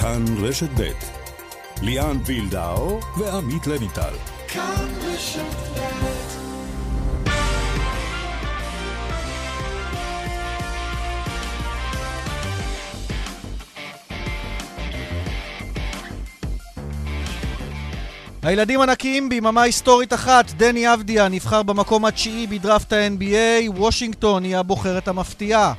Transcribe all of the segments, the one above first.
כאן רשת ב' ליאן וילדאו ועמית לויטל. כאן רשת ב' הילדים הנקיים ביממה היסטורית אחת, דני אבדיה נבחר במקום התשיעי בדראפט ה-NBA, וושינגטון היא הבוחרת המפתיעה.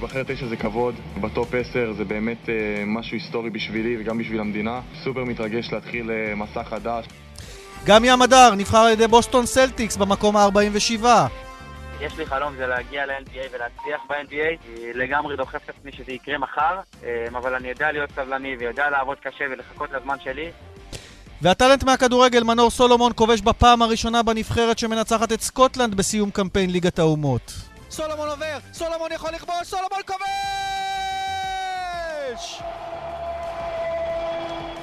להיבחר תשע זה כבוד, בטופ עשר זה באמת אה, משהו היסטורי בשבילי וגם בשביל המדינה. סופר מתרגש להתחיל אה, מסע חדש. גם ים מדר נבחר על ידי בוסטון סלטיקס במקום ה-47. יש לי חלום זה להגיע ל-NBA ולהצליח ב-NBA, לגמרי דוחף את עצמי שזה יקרה מחר, אה, אבל אני יודע להיות סבלני ויודע לעבוד קשה ולחכות לזמן שלי. והטאלנט מהכדורגל מנור סולומון כובש בפעם הראשונה בנבחרת שמנצחת את סקוטלנד בסיום קמפיין ליגת האומות. סולומון עובר, סולומון יכול לכבוש, סולומון כובש!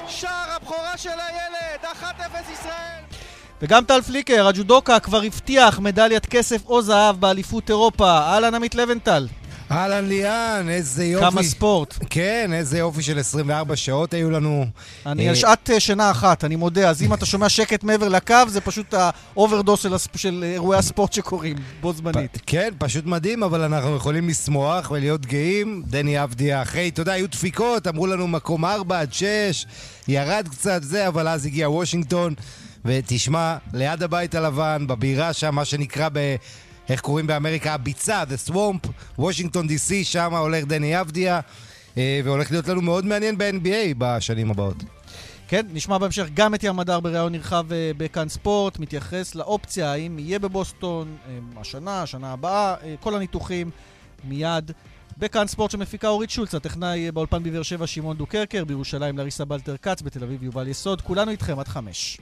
שער הבכורה של הילד, 1-0 ישראל! וגם טל פליקר, הג'ודוקה, כבר הבטיח מדליית כסף או זהב באליפות אירופה. אהלן עמית לבנטל. אהלן ליאן, איזה יופי. כמה ספורט. כן, איזה יופי של 24 שעות היו לנו. אני על שעת אה, שינה אחת, אני מודה. אז אם אתה שומע שקט מעבר לקו, זה פשוט ה overdose של, של אירועי הספורט שקורים בו זמנית. כן, פשוט מדהים, אבל אנחנו יכולים לשמוח ולהיות גאים. דני אבדיה, אחרי, אתה יודע, היו דפיקות, אמרו לנו מקום 4 עד 6, ירד קצת זה, אבל אז הגיע וושינגטון. ותשמע, ליד הבית הלבן, בבירה שם, מה שנקרא ב... איך קוראים באמריקה? הביצה, The Swamp, וושינגטון די.סי, שם הולך דני אבדיה, אה, והולך להיות לנו מאוד מעניין ב-NBA בשנים הבאות. כן, נשמע בהמשך גם את ים הדר בריאיון נרחב אה, בכאן ספורט, מתייחס לאופציה האם יהיה בבוסטון אה, השנה, השנה הבאה, כל הניתוחים מיד. בכאן ספורט שמפיקה אורית שולץ, הטכנאי באולפן בבאר שבע שמעון דוקרקר, בירושלים לריסה בלטר כץ, בתל אביב יובל יסוד, כולנו איתכם עד חמש.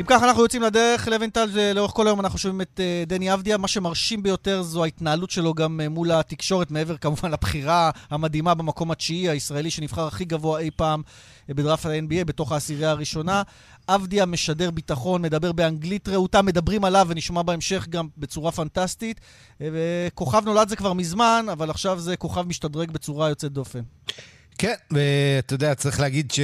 אם כך, אנחנו יוצאים לדרך. לבנטל, לאורך כל היום אנחנו שומעים את uh, דני אבדיה. מה שמרשים ביותר זו ההתנהלות שלו גם uh, מול התקשורת, מעבר כמובן לבחירה המדהימה במקום התשיעי, הישראלי שנבחר הכי גבוה אי פעם uh, בדראפט ה-NBA, בתוך העשירייה הראשונה. אבדיה משדר ביטחון, מדבר באנגלית רהוטה, מדברים עליו ונשמע בהמשך גם בצורה פנטסטית. וכוכב נולד זה כבר מזמן, אבל עכשיו זה כוכב משתדרג בצורה יוצאת דופן. כן, ואתה יודע, צריך להגיד ש...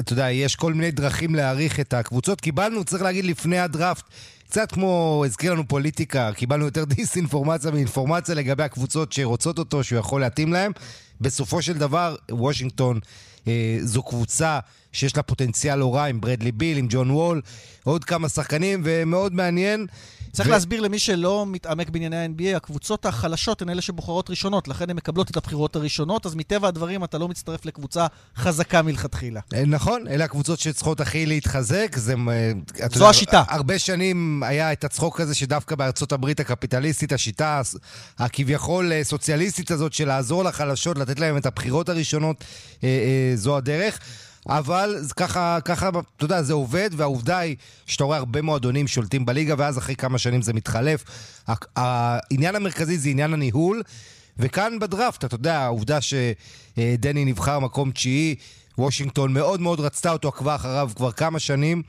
אתה יודע, יש כל מיני דרכים להעריך את הקבוצות. קיבלנו, צריך להגיד, לפני הדראפט, קצת כמו, הזכיר לנו פוליטיקה, קיבלנו יותר דיסאינפורמציה ואינפורמציה לגבי הקבוצות שרוצות אותו, שהוא יכול להתאים להם. בסופו של דבר, וושינגטון אה, זו קבוצה שיש לה פוטנציאל לא רע עם ברדלי ביל, עם ג'ון וול, עוד כמה שחקנים, ומאוד מעניין. צריך ו... להסביר למי שלא מתעמק בענייני ה-NBA, הקבוצות החלשות הן אלה שבוחרות ראשונות, לכן הן מקבלות את הבחירות הראשונות, אז מטבע הדברים אתה לא מצטרף לקבוצה חזקה מלכתחילה. אה, נכון, אלה הקבוצות שצריכות הכי להתחזק. זה, אה, זו יודע, השיטה. הרבה שנים היה את הצחוק הזה שדווקא בארצות הברית הקפיטליסטית, השיטה הכביכול אה, סוציאליסטית הזאת של לעזור לחלשות, לתת להם את הבחירות הראשונות, זו הדרך. אבל ככה, ככה, אתה יודע, זה עובד, והעובדה היא שאתה רואה הרבה מועדונים שולטים בליגה, ואז אחרי כמה שנים זה מתחלף. העניין המרכזי זה עניין הניהול, וכאן בדראפט, אתה יודע, העובדה שדני נבחר מקום תשיעי, וושינגטון מאוד מאוד רצתה אותו, עקבה אחריו כבר כמה שנים,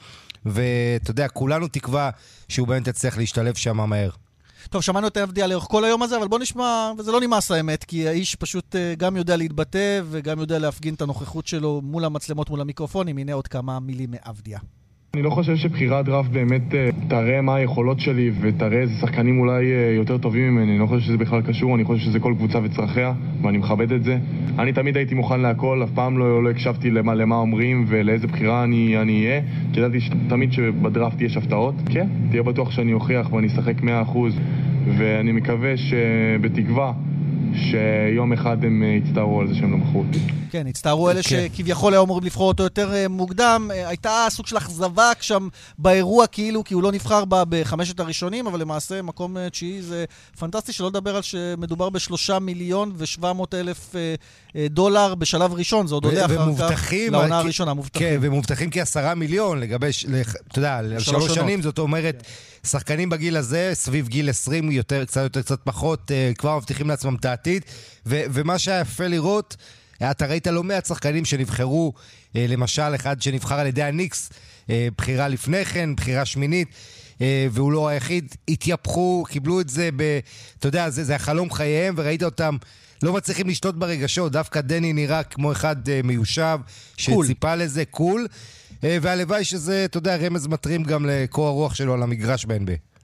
ואתה יודע, כולנו תקווה שהוא באמת יצליח להשתלב שם מהר. טוב, שמענו את ה-FDA לאורך כל היום הזה, אבל בוא נשמע, וזה לא נמאס האמת, כי האיש פשוט uh, גם יודע להתבטא וגם יודע להפגין את הנוכחות שלו מול המצלמות, מול המיקרופונים. הנה עוד כמה מילים מאבדיה. אני לא חושב שבחירת דראפט באמת uh, תראה מה היכולות שלי ותראה איזה שחקנים אולי uh, יותר טובים ממני. אני לא חושב שזה בכלל קשור, אני חושב שזה כל קבוצה וצרכיה, ואני מכבד את זה. אני תמיד הייתי מוכן להכל, אף פעם לא, לא הקשבתי למה, למה אומרים ולאיזה בחירה אני אהיה. כי ידעתי תמיד שבדראפט יש הפתעות. כן, תהיה בטוח שאני אוכיח ואני אשחק 100%, ואני מקווה שבתקווה שיום אחד הם אה, יצטערו על זה שהם לא מכרו אותי. כן, הצטערו אלה כן. שכביכול היו אמורים לבחור אותו יותר אה, מוקדם. אה, הייתה סוג של אכזבה שם באירוע, כאילו, כי הוא לא נבחר בה בחמשת הראשונים, אבל למעשה מקום תשיעי זה פנטסטי, שלא לדבר על שמדובר בשלושה מיליון ושבע מאות אלף דולר בשלב ראשון, זה עוד עולה אחר כך לעונה הראשונה, מובטחים. כן, ומובטחים כעשרה מיליון לגבי, אתה יודע, על שלוש שנים, זאת אומרת... שחקנים בגיל הזה, סביב גיל 20, יותר, קצת יותר, קצת פחות, כבר מבטיחים לעצמם את העתיד. ו- ומה שהיה יפה לראות, אתה ראית לא מעט שחקנים שנבחרו, אה, למשל אחד שנבחר על ידי הניקס, אה, בחירה לפני כן, בחירה שמינית. והוא לא היחיד, התייפחו, קיבלו את זה ב... אתה יודע, זה, זה החלום חייהם, וראית אותם לא מצליחים לשלוט ברגשות. דווקא דני נראה כמו אחד מיושב, שציפה לזה, cool. והלוואי שזה, אתה יודע, רמז מטרים גם לקור הרוח שלו על המגרש ב-NBA.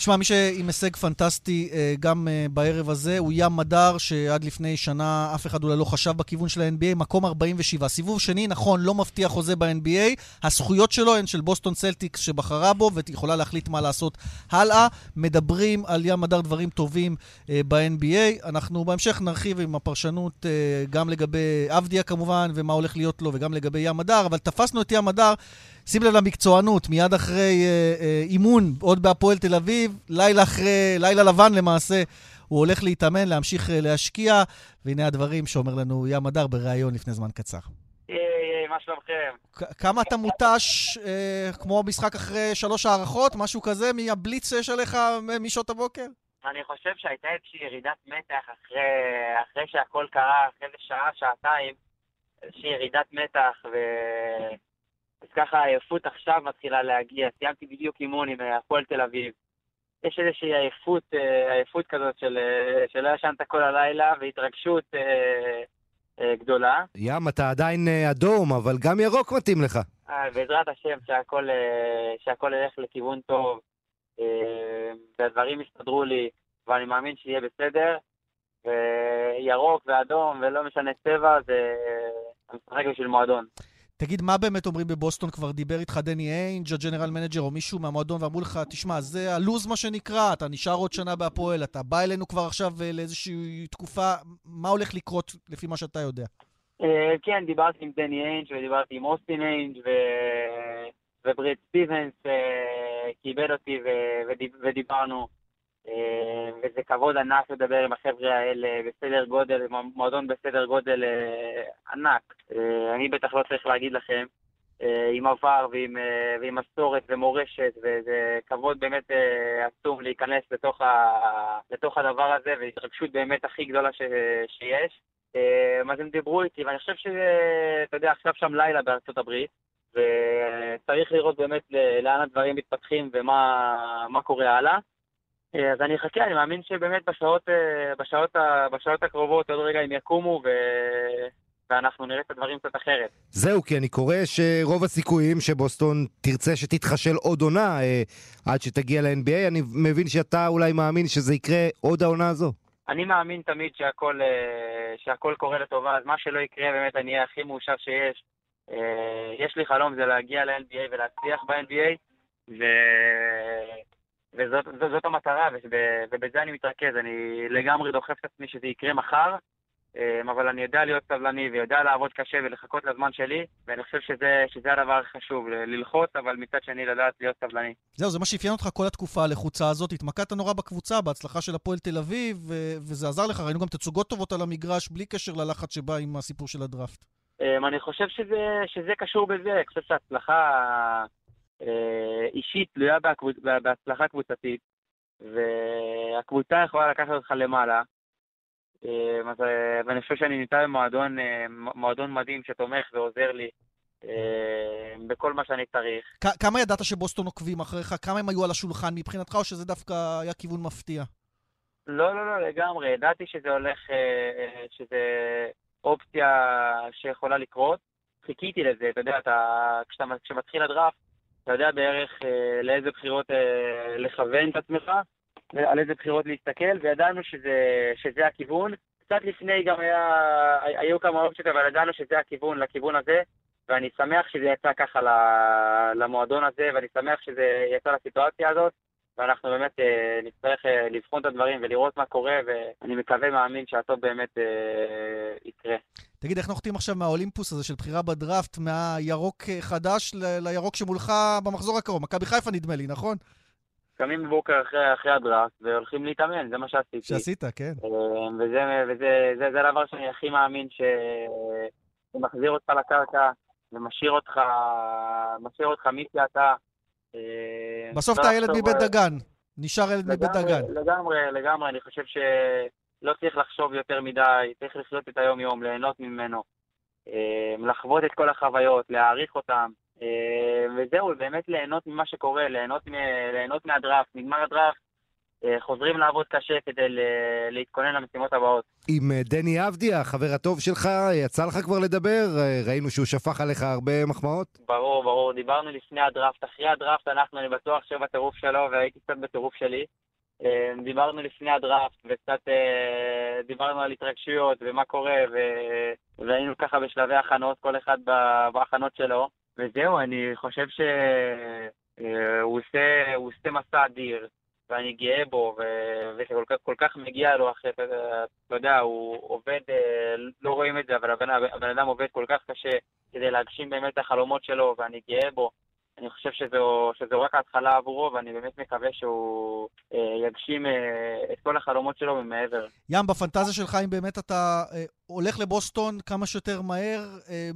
תשמע, מי שעם הישג פנטסטי אה, גם אה, בערב הזה הוא ים מדר, שעד לפני שנה אף אחד אולי לא חשב בכיוון של ה-NBA, מקום 47. סיבוב שני, נכון, לא מבטיח חוזה ב-NBA, הזכויות שלו הן של בוסטון צלטיקס שבחרה בו, ויכולה להחליט מה לעשות הלאה. מדברים על ים מדר דברים טובים אה, ב-NBA. אנחנו בהמשך נרחיב עם הפרשנות גם לגבי אבדיה כמובן, ומה הולך להיות לו, וגם לגבי ים מדר, אבל תפסנו את ים מדר. שים לב למקצוענות, מיד אחרי אימון, עוד בהפועל תל אביב, לילה אחרי, לילה לבן למעשה, הוא הולך להתאמן, להמשיך אה, להשקיע, והנה הדברים שאומר לנו ים הדר בריאיון לפני זמן קצר. היי, היי, מה שלומכם? כמה אתה מותש, אה, כמו משחק אחרי שלוש הערכות, משהו כזה, מהבליץ שיש עליך משעות הבוקר? אני חושב שהייתה איזושהי ירידת מתח אחרי, אחרי שהכל קרה, אחרי איזה שעה, שעתיים, איזושהי ירידת מתח, ו... אז ככה העייפות עכשיו מתחילה להגיע. סיימתי בדיוק אימון עם אה, הפועל תל אביב. יש איזושהי עייפות, אה, עייפות כזאת של, אה, שלא ישנת כל הלילה, והתרגשות גדולה. ים, אתה עדיין אדום, אבל גם ירוק מתאים לך. בעזרת השם, שהכל, שהכל ילך לכיוון טוב, והדברים יסתדרו לי, ואני מאמין שיהיה בסדר. וירוק ואדום, ולא משנה צבע, זה... משחק בשביל מועדון. תגיד, מה באמת אומרים בבוסטון? כבר דיבר איתך דני איינג', ה general manager, או מישהו מהמועדון, ואמרו לך, תשמע, זה הלו"ז מה שנקרא, אתה נשאר עוד שנה בהפועל, אתה בא אלינו כבר עכשיו אה, לאיזושהי תקופה, מה הולך לקרות לפי מה שאתה יודע? אה, כן, דיברתי עם דני איינג' ודיברתי עם אוסטין איינג' וברד סטיבנס אה, כיבד אותי ודיברנו. אה, וזה כבוד ענק לדבר עם החבר'ה האלה בסדר גודל, מועדון בסדר גודל אה, ענק. אה, אני בטח לא צריך להגיד לכם, עם עבר ועם, ועם מסורת ומורשת, וזה כבוד באמת עצום להיכנס לתוך, ה, לתוך הדבר הזה, והתרגשות באמת הכי גדולה ש, שיש. אז הם דיברו איתי, ואני חושב שזה, אתה יודע, עכשיו שם לילה בארצות הברית, וצריך לראות באמת לאן הדברים מתפתחים ומה קורה הלאה. אה, אז אני אחכה, אני מאמין שבאמת בשעות, אה, בשעות, בשעות הקרובות עוד רגע הם יקומו ו... ואנחנו נראה את הדברים קצת אחרת. זהו, כי אני קורא שרוב הסיכויים שבוסטון תרצה שתתחשל עוד עונה אה, עד שתגיע ל-NBA. אני מבין שאתה אולי מאמין שזה יקרה עוד העונה הזו. אני מאמין תמיד שהכל, אה, שהכל קורה לטובה, אז מה שלא יקרה באמת אני אהיה הכי מאושר שיש. אה, יש לי חלום זה להגיע ל-NBA ולהצליח ב-NBA, ו... וזאת, וזאת המטרה, ובזה אני מתרכז. אני לגמרי דוחף את עצמי שזה יקרה מחר, אמ, אבל אני יודע להיות סבלני ויודע לעבוד קשה ולחכות לזמן שלי, ואני חושב שזה, שזה הדבר החשוב, ללחוץ, אבל מצד שני לדעת להיות סבלני. זהו, זה מה שאפיין אותך כל התקופה הלחוצה הזאת. התמקדת נורא בקבוצה, בהצלחה של הפועל תל אביב, וזה עזר לך. ראינו גם תצוגות טובות על המגרש, בלי קשר ללחץ שבא עם הסיפור של הדראפט. אמ, אני חושב שזה, שזה קשור בזה. אני חושב שההצלחה... אה, אישית תלויה בהצלחה קבוצתית, והקבוצה יכולה לקחת אותך למעלה. אה, אז, אה, ואני חושב שאני נמצא במועדון מועדון מדהים שתומך ועוזר לי בכל מה שאני צריך. כמה ידעת שבוסטון עוקבים אחריך? כמה הם היו על השולחן מבחינתך, או שזה דווקא היה כיוון מפתיע? לא, לא, לא, לגמרי. ידעתי שזה הולך, שזה אופציה שיכולה לקרות. חיכיתי לזה, אתה יודע, אתה, כשמתחיל הדראפט, אתה יודע בערך אה, לאיזה בחירות אה, לכוון את עצמך, על איזה בחירות להסתכל, וידענו שזה, שזה הכיוון. קצת לפני גם היה, היו כמה אופציות, אבל ידענו שזה הכיוון, לכיוון הזה, ואני שמח שזה יצא ככה למועדון הזה, ואני שמח שזה יצא לסיטואציה הזאת. ואנחנו באמת אה, נצטרך אה, לבחון את הדברים ולראות מה קורה, ואני מקווה, מאמין שהטוב באמת אה, יקרה. תגיד, איך נוחתים עכשיו מהאולימפוס הזה של בחירה בדראפט, מהירוק חדש ל- לירוק שמולך במחזור הקרוב? מכבי חיפה נדמה לי, נכון? קמים בבוקר אחרי, אחרי הדראפט והולכים להתאמן, זה מה שעשיתי. שעשית, כן. וזה, וזה זה, זה הדבר שאני הכי מאמין. שמחזיר אותך לקרקע ומשאיר אותך, אותך מי שאתה. אה, בסוף אתה ילד מבית דגן. נשאר ילד מבית דגן. לגמרי, לגמרי. אני חושב שלא צריך לחשוב יותר מדי, צריך לחיות את היום-יום, ליהנות ממנו. אה, לחוות את כל החוויות, להעריך אותן. וזהו, באמת ליהנות ממה שקורה, ליהנות, ליהנות מהדראפט. נגמר הדראפט, חוזרים לעבוד קשה כדי להתכונן למשימות הבאות. עם דני אבדיה, החבר הטוב שלך, יצא לך כבר לדבר? ראינו שהוא שפך עליך הרבה מחמאות? ברור, ברור. דיברנו לפני הדראפט. אחרי הדראפט אנחנו, אני בטוח שבטירוף שלו, והייתי קצת בטירוף שלי. אה, דיברנו לפני הדראפט, וקצת אה, דיברנו על התרגשויות ומה קורה, ו... והיינו ככה בשלבי הכנות, כל אחד בהכנות שלו. וזהו, אני חושב שהוא אה, עושה, עושה מסע אדיר, ואני גאה בו, ו... ושכל כך, כל כך מגיע לו אחרי, אתה יודע, הוא עובד, לא רואים את זה, אבל הבן, הבן אדם עובד כל כך קשה כדי להגשים באמת את החלומות שלו, ואני גאה בו. אני חושב שזו, שזו רק ההתחלה עבורו, ואני באמת מקווה שהוא אה, יגשים אה, את כל החלומות שלו ומעבר. ים, בפנטזיה שלך, אם באמת אתה אה, הולך לבוסטון כמה שיותר מהר, אה,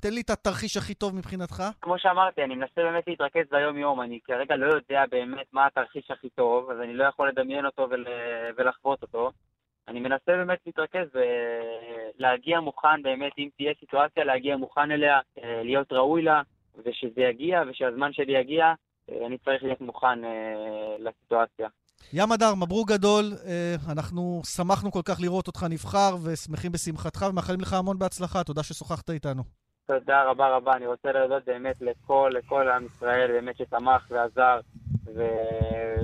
תן לי את התרחיש הכי טוב מבחינתך. כמו שאמרתי, אני מנסה באמת להתרכז ביום-יום. אני כרגע לא יודע באמת מה התרחיש הכי טוב, אז אני לא יכול לדמיין אותו ול, ולחוות אותו. אני מנסה באמת להתרכז ולהגיע מוכן באמת, אם תהיה סיטואציה, להגיע מוכן אליה, אה, להיות ראוי לה. ושזה יגיע, ושהזמן שלי יגיע, אה, אני צריך להיות מוכן אה, לסיטואציה. ים הדר, מברוק גדול. אנחנו שמחנו כל כך לראות אותך נבחר, ושמחים בשמחתך, ומאחלים לך המון בהצלחה. תודה ששוחחת איתנו. תודה רבה רבה. אני רוצה להודות באמת לכל, לכל עם ישראל, באמת ששמח ועזר ו...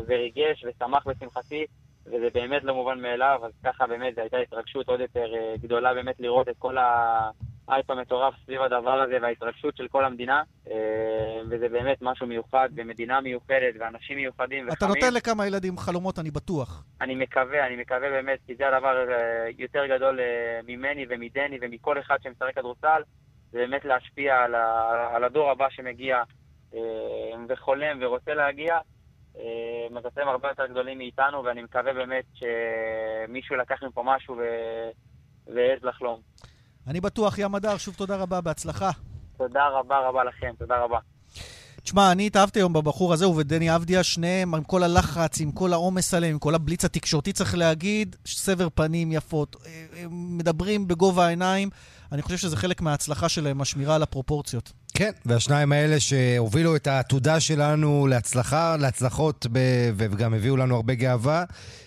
וריגש ושמח בשמחתי, וזה באמת לא מובן מאליו, אז ככה באמת זו הייתה התרגשות עוד יותר גדולה באמת לראות את כל. האייפ המטורף סביב הדבר הזה וההתרגשות של כל המדינה, אה, וזה באמת משהו מיוחד, ומדינה מיוחדת, ואנשים מיוחדים וחמים. אתה נותן לכמה ילדים חלומות, אני בטוח. אני מקווה, אני מקווה באמת, כי זה הדבר אה, יותר גדול אה, ממני ומדני ומכל אחד שמשחק כדורסל, זה באמת להשפיע על, ה, על הדור הבא שמגיע וחולם ורוצה להגיע. מזצים הרבה יותר גדולים מאיתנו, ואני מקווה באמת שמישהו לקח מפה משהו והעז לחלום. אני בטוח, ים הדר, שוב תודה רבה, בהצלחה. תודה רבה רבה לכם, תודה רבה. תשמע, אני התאהבתי היום בבחור הזה ובדני אבדיה, שניהם עם כל הלחץ, עם כל העומס עליהם, עם כל הבליץ התקשורתי, צריך להגיד, סבר פנים יפות. אה, מדברים בגובה העיניים. אני חושב שזה חלק מההצלחה שלהם, השמירה על הפרופורציות. כן, והשניים האלה שהובילו את העתודה שלנו להצלחה, להצלחות, ב... וגם הביאו לנו הרבה גאווה.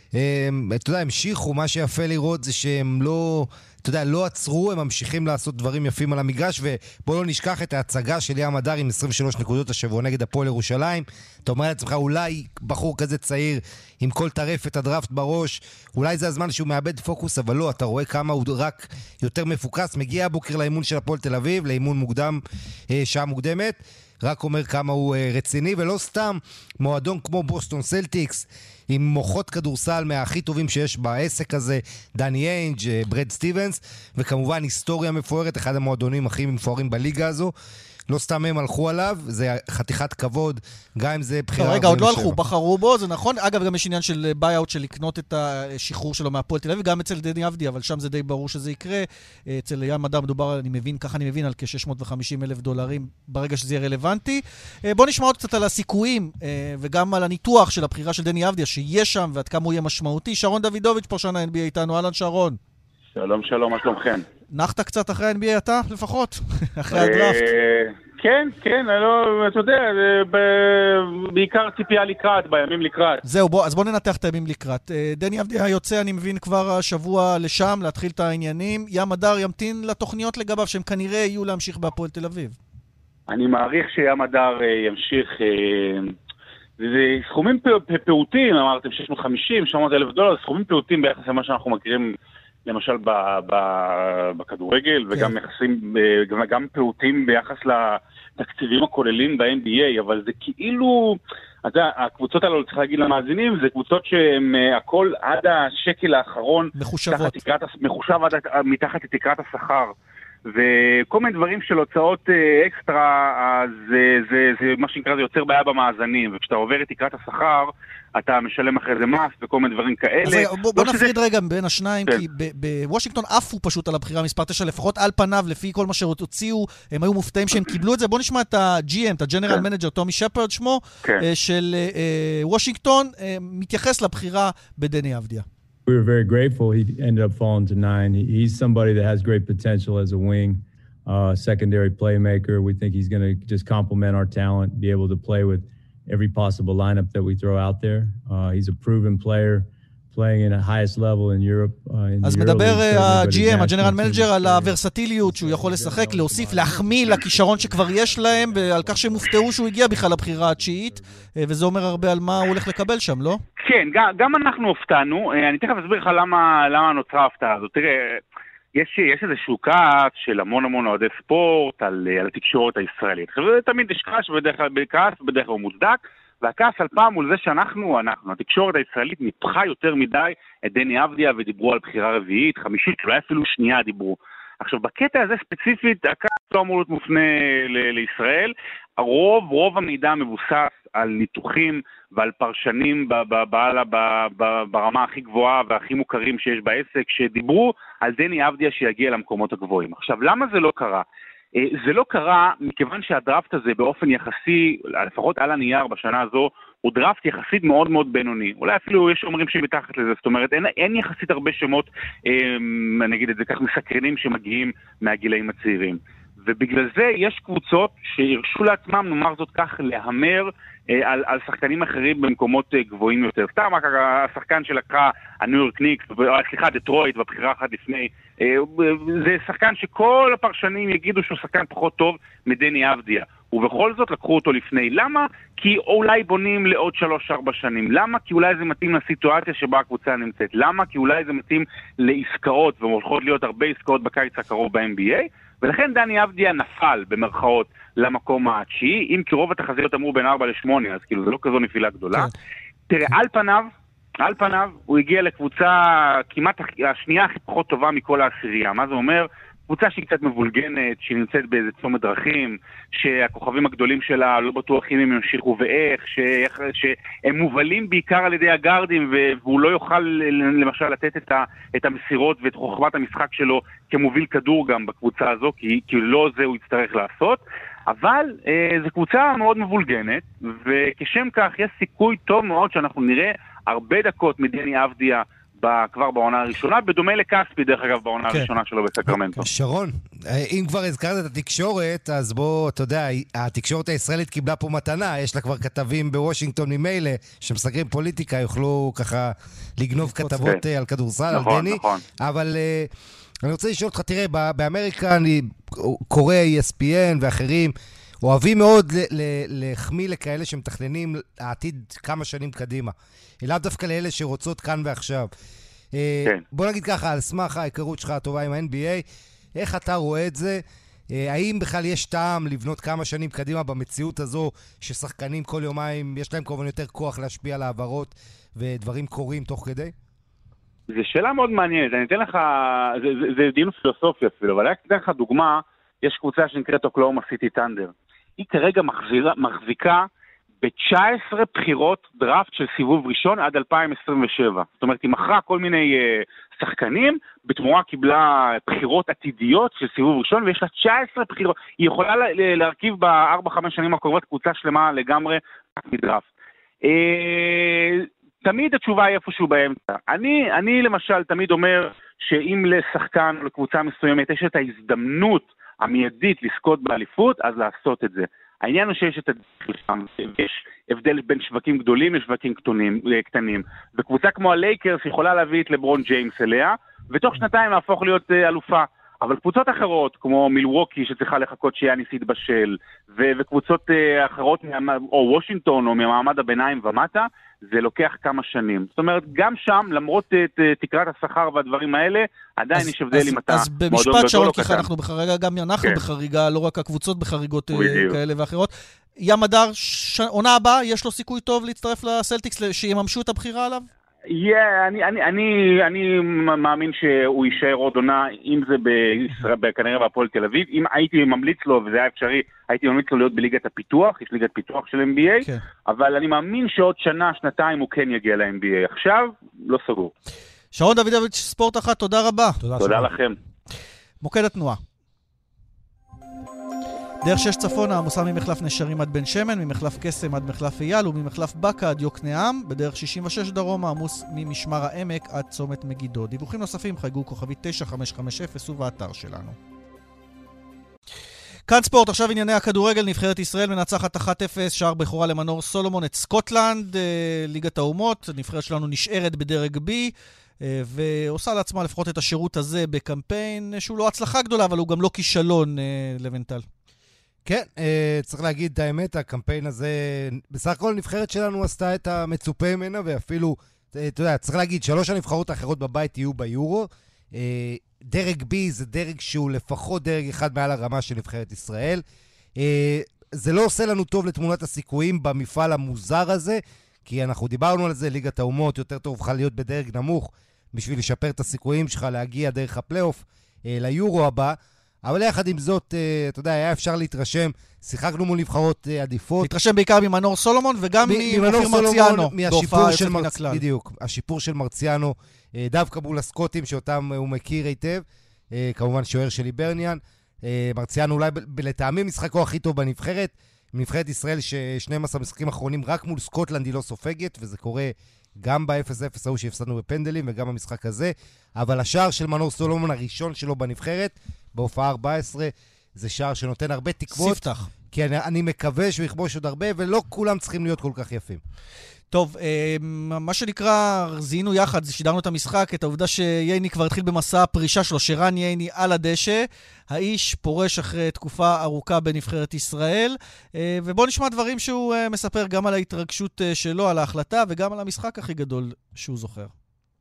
אתה יודע, המשיכו, מה שיפה לראות זה שהם לא... אתה יודע, לא עצרו, הם ממשיכים לעשות דברים יפים על המגרש, ובוא לא נשכח את ההצגה של ים הדר עם 23 נקודות השבוע נגד הפועל ירושלים. אתה אומר לעצמך, אולי בחור כזה צעיר, עם כל טרפת הדראפט בראש, אולי זה הזמן שהוא מאבד פוקוס, אבל לא, אתה רואה כמה הוא רק יותר מפוקס. מגיע הבוקר לאימון של הפועל תל אביב, לאימון מוקדם, אה, שעה מוקדמת. רק אומר כמה הוא אה, רציני, ולא סתם מועדון כמו בוסטון סלטיקס, עם מוחות כדורסל מהכי טובים שיש בעסק הזה, דני איינג', אה, ברד סטיבנס, וכמובן היסטוריה מפוארת, אחד המועדונים הכי מפוארים בליגה הזו. לא סתם הם הלכו עליו, זה חתיכת כבוד, גם אם זה בחירה... לא, רגע, עוד לא הלכו, בחרו בו, זה נכון. אגב, גם יש עניין של buyout של לקנות את השחרור שלו מהפועל תל אביב, גם אצל דני אבדיה, אבל שם זה די ברור שזה יקרה. אצל ים מדר מדובר, אני מבין, ככה אני מבין, על כ-650 אלף דולרים ברגע שזה יהיה רלוונטי. אה, בואו נשמע עוד קצת על הסיכויים, אה, וגם על הניתוח של הבחירה של דני אבדיה, שיהיה שם ועד כמה הוא יהיה משמעותי. שרון דוידוביץ', פרשן ה-NBA איתנו, אהלן שרון. שלום, שלום, מה שלומכם? נחת קצת אחרי ה-NBA אתה, לפחות? אחרי הדראפט. אה, כן, כן, לא, אתה יודע, בעיקר ציפייה לקראת, בימים לקראת. זהו, בוא, אז בוא ננתח את הימים לקראת. אה, דני אבדיה יוצא, אני מבין, כבר השבוע לשם, להתחיל את העניינים. ים הדר ימתין לתוכניות לגביו, שהם כנראה יהיו להמשיך בהפועל תל אביב. אני מעריך שים הדר אה, ימשיך... זה סכומים פעוטים, אמרתם 650, 700 אלף דולר, סכומים פעוטים ביחס למה שאנחנו מכירים למשל ב, ב, בכדורגל, כן. וגם יחסים, גם, גם פעוטים ביחס לתקציבים הכוללים ב-NBA, אבל זה כאילו, אתה יודע, הקבוצות האלו, צריך להגיד למאזינים, זה קבוצות שהן אה, הכל עד השקל האחרון, מחושבות, מחושב עד, מתחת לתקרת השכר. וכל מיני דברים של הוצאות אה, אקסטרה, אז זה, זה, זה מה שנקרא, זה יוצר בעיה במאזנים, וכשאתה עובר את תקרת השכר, אתה משלם אחרי זה מס וכל מיני דברים כאלה. אז בוא, בוא לא נפריד שזה... רגע בין השניים, כן. כי בוושינגטון עפו פשוט על הבחירה מספר 9, לפחות על פניו, לפי כל מה שהוציאו, הם היו מופתעים שהם קיבלו את זה. בוא נשמע את ה-GM, את ה-General כן. Manager, טומי שפרד שמו, כן. אה, של אה, וושינגטון, מתייחס לבחירה בדני אבדיה. We were very grateful he ended up falling to nine. He, he's somebody that has great potential as a wing. uh, secondary playmaker. We think he's going to just complement our talent, be able to play with every possible lineup that we throw out there. Uh, he's a proven player. אז מדבר ה-GM, ה general manager, על הוורסטיליות שהוא יכול לשחק, להוסיף, להחמיא לכישרון שכבר יש להם, ועל כך שהם הופתעו שהוא הגיע בכלל לבחירה התשיעית, וזה אומר הרבה על מה הוא הולך לקבל שם, לא? כן, גם אנחנו הופתענו. אני תכף אסביר לך למה נוצרה ההפתעה הזאת. תראה, יש, יש איזשהו כעס של המון המון אוהדי ספורט על, על התקשורת הישראלית. תמיד יש כעס, בדרך כלל הוא מוצדק. והכעס על פעם מול זה שאנחנו, אנחנו, התקשורת הישראלית ניפחה יותר מדי את דני אבדיה ודיברו על בחירה רביעית, חמישית, אולי אפילו שנייה דיברו. עכשיו, בקטע הזה ספציפית, הכעס לא אמור להיות מופנה ל- לישראל. הרוב, רוב המידע מבוסס על ניתוחים ועל פרשנים ב- ב- ב- ב- ב- ברמה הכי גבוהה והכי מוכרים שיש בעסק, שדיברו על דני אבדיה שיגיע למקומות הגבוהים. עכשיו, למה זה לא קרה? אה, זה לא קרה מכיוון שהדראפט הזה באופן יחסי, לפחות על הנייר בשנה הזו, הוא דראפט יחסית מאוד מאוד בינוני. אולי אפילו יש אומרים שמתחת לזה, זאת אומרת, אין, אין יחסית הרבה שמות, אה, אני אגיד את זה כך, מסקרנים שמגיעים מהגילאים הצעירים. ובגלל זה יש קבוצות שהרשו לעצמם, נאמר זאת כך, להמר אה, על, על שחקנים אחרים במקומות אה, גבוהים יותר. סתם השחקן שלקחה הניו יורק ניקס, אה, סליחה, דטרויט בבחירה אחת לפני, זה שחקן שכל הפרשנים יגידו שהוא שחקן פחות טוב מדני אבדיה. ובכל זאת לקחו אותו לפני. למה? כי אולי בונים לעוד 3-4 שנים. למה? כי אולי זה מתאים לסיטואציה שבה הקבוצה נמצאת. למה? כי אולי זה מתאים לעסקאות, והולכות להיות הרבה עסקאות בקיץ הקרוב ב-NBA. ולכן דני אבדיה נפל, במרכאות, למקום התשיעי, אם כי רוב התחזיות אמרו בין 4 ל-8, אז כאילו זה לא כזו נפילה גדולה. כן. תראה, על פניו, על פניו, הוא הגיע לקבוצה כמעט השנייה הכי פחות טובה מכל העשירייה. מה זה אומר? קבוצה שהיא קצת מבולגנת, שהיא נמצאת באיזה צומת דרכים, שהכוכבים הגדולים שלה לא בטוח אם הם ימשיכו ואיך, שאיך, שהם מובלים בעיקר על ידי הגארדים והוא לא יוכל למשל לתת את, ה, את המסירות ואת חוכבת המשחק שלו כמוביל כדור גם בקבוצה הזו, כי, כי לא זה הוא יצטרך לעשות. אבל אה, זו קבוצה מאוד מבולגנת, וכשם כך יש סיכוי טוב מאוד שאנחנו נראה הרבה דקות מדני אבדיה כבר בעונה הראשונה, בדומה לכספי, דרך אגב, בעונה כן. הראשונה שלו בסקרמנטו. שרון, אם כבר הזכרת את התקשורת, אז בוא, אתה יודע, התקשורת הישראלית קיבלה פה מתנה, יש לה כבר כתבים בוושינגטון ממילא, שמסקרים פוליטיקה, יוכלו ככה לגנוב כתבות כן. על כדורסל, נכון, על דני. נכון. אבל uh, אני רוצה לשאול אותך, תראה, באמריקה אני קורא ESPN ואחרים, אוהבים מאוד להחמיא לכאלה שמתכננים העתיד כמה שנים קדימה. לאו דווקא לאלה שרוצות כאן ועכשיו. אה, כן. בוא נגיד ככה, על סמך ההיכרות שלך הטובה עם ה-NBA, איך אתה רואה את זה? אה, האם בכלל יש טעם לבנות כמה שנים קדימה במציאות הזו, ששחקנים כל יומיים, יש להם כמובן יותר כוח להשפיע על העברות ודברים קורים תוך כדי? זו שאלה מאוד מעניינת, אני אתן לך, זה, זה, זה דיון פילוסופי אפילו, אבל אני אתן לך דוגמה, יש קבוצה שנקראת אוקלאומה סיטי טנדר. היא כרגע מחזירה, מחזיקה ב-19 בחירות דראפט של סיבוב ראשון עד 2027. זאת אומרת, היא מכרה כל מיני uh, שחקנים, בתמורה קיבלה בחירות עתידיות של סיבוב ראשון, ויש לה 19 בחירות. היא יכולה להרכיב ב-4-5 שנים הקרובות קבוצה שלמה לגמרי מדראפט. Uh, תמיד התשובה היא איפשהו באמצע. אני, אני למשל תמיד אומר שאם לשחקן או לקבוצה מסוימת יש את ההזדמנות המיידית לזכות באליפות, אז לעשות את זה. העניין הוא שיש את הדרך יש הבדל בין שווקים גדולים לשווקים קטנים, קטנים. וקבוצה כמו הלייקרס יכולה להביא את לברון ג'יימס אליה, ותוך שנתיים להפוך להיות אה, אלופה. אבל קבוצות אחרות, כמו מילווקי שצריכה לחכות שיאניס יתבשל, ו- וקבוצות uh, אחרות, או וושינגטון, או ממעמד הביניים ומטה, זה לוקח כמה שנים. זאת אומרת, גם שם, למרות uh, תקרת השכר והדברים האלה, עדיין אז, יש הבדל אם אתה אז במשפט, שרון, כי אנחנו בחריגה, גם אנחנו כן. בחריגה, לא רק הקבוצות בחריגות uh, כאלה ואחרות. ים הדר, ש... עונה הבאה, יש לו סיכוי טוב להצטרף לסלטיקס, שיממשו את הבחירה עליו? Yeah, אני, אני, אני, אני מאמין שהוא יישאר עוד עונה, אם זה בישראל, כנראה בהפועל תל אביב. אם הייתי ממליץ לו, וזה היה אפשרי, הייתי ממליץ לו להיות בליגת הפיתוח, יש ליגת פיתוח של NBA, כן. אבל אני מאמין שעוד שנה, שנתיים הוא כן יגיע ל-NBA. עכשיו, לא סגור. שרון דוידוביץ', ספורט אחת, תודה רבה. תודה, תודה לכם. מוקד התנועה. דרך שש צפונה עמוסה ממחלף נשרים עד בן שמן, ממחלף קסם עד מחלף אייל וממחלף בקה עד יוקנעם. בדרך 66 דרומה עמוס ממשמר העמק עד צומת מגידו. דיווחים נוספים חייגו כוכבית 9550 ובאתר שלנו. כאן ספורט, עכשיו ענייני הכדורגל, נבחרת ישראל מנצחת 1-0, שער בכורה למנור סולומון את סקוטלנד, אה, ליגת האומות, הנבחרת שלנו נשארת בדרג B, אה, ועושה לעצמה לפחות את השירות הזה בקמפיין, שהוא לא הצלחה גדולה, אבל הוא גם לא כישלון, אה, לבנטל. כן, צריך להגיד את האמת, הקמפיין הזה, בסך הכל הנבחרת שלנו עשתה את המצופה ממנה, ואפילו, אתה יודע, צריך להגיד, שלוש הנבחרות האחרות בבית יהיו ביורו. דרג B זה דרג שהוא לפחות דרג אחד מעל הרמה של נבחרת ישראל. אה, זה לא עושה לנו טוב לתמונת הסיכויים במפעל המוזר הזה, כי אנחנו דיברנו על זה, ליגת האומות, יותר טוב לך להיות בדרג נמוך בשביל לשפר את הסיכויים שלך להגיע דרך הפלייאוף אה, ליורו הבא. אבל יחד עם זאת, אה, אתה יודע, היה אפשר להתרשם, שיחקנו מול נבחרות עדיפות. להתרשם בעיקר ממנור סולומון וגם ממופיר מרציאנו, בהופעה יוצאת מן הכלל. בדיוק, השיפור של מרציאנו אה, דווקא מול הסקוטים שאותם הוא מכיר היטב, אה, כמובן שוער של היברניאן. אה, מרציאנו אולי לטעמי משחקו הכי טוב בנבחרת. נבחרת ישראל ש-12 משחקים אחרונים רק מול סקוטלנד היא לא סופגת, וזה קורה גם ב-0-0 ההוא שהפסדנו בפנדלים וגם במשחק הזה. אבל השער של מנור סולומון הראשון שלו בנבחרת, בהופעה 14, זה שער שנותן הרבה תקוות. ספתח. כי אני, אני מקווה שהוא יכבוש עוד הרבה, ולא כולם צריכים להיות כל כך יפים. טוב, אה, מה שנקרא, זיהינו יחד, שידרנו את המשחק, את העובדה שייני כבר התחיל במסע הפרישה שלו, שרן ייני על הדשא. האיש פורש אחרי תקופה ארוכה בנבחרת ישראל, אה, ובואו נשמע דברים שהוא אה, מספר גם על ההתרגשות שלו, על ההחלטה, וגם על המשחק הכי גדול שהוא זוכר.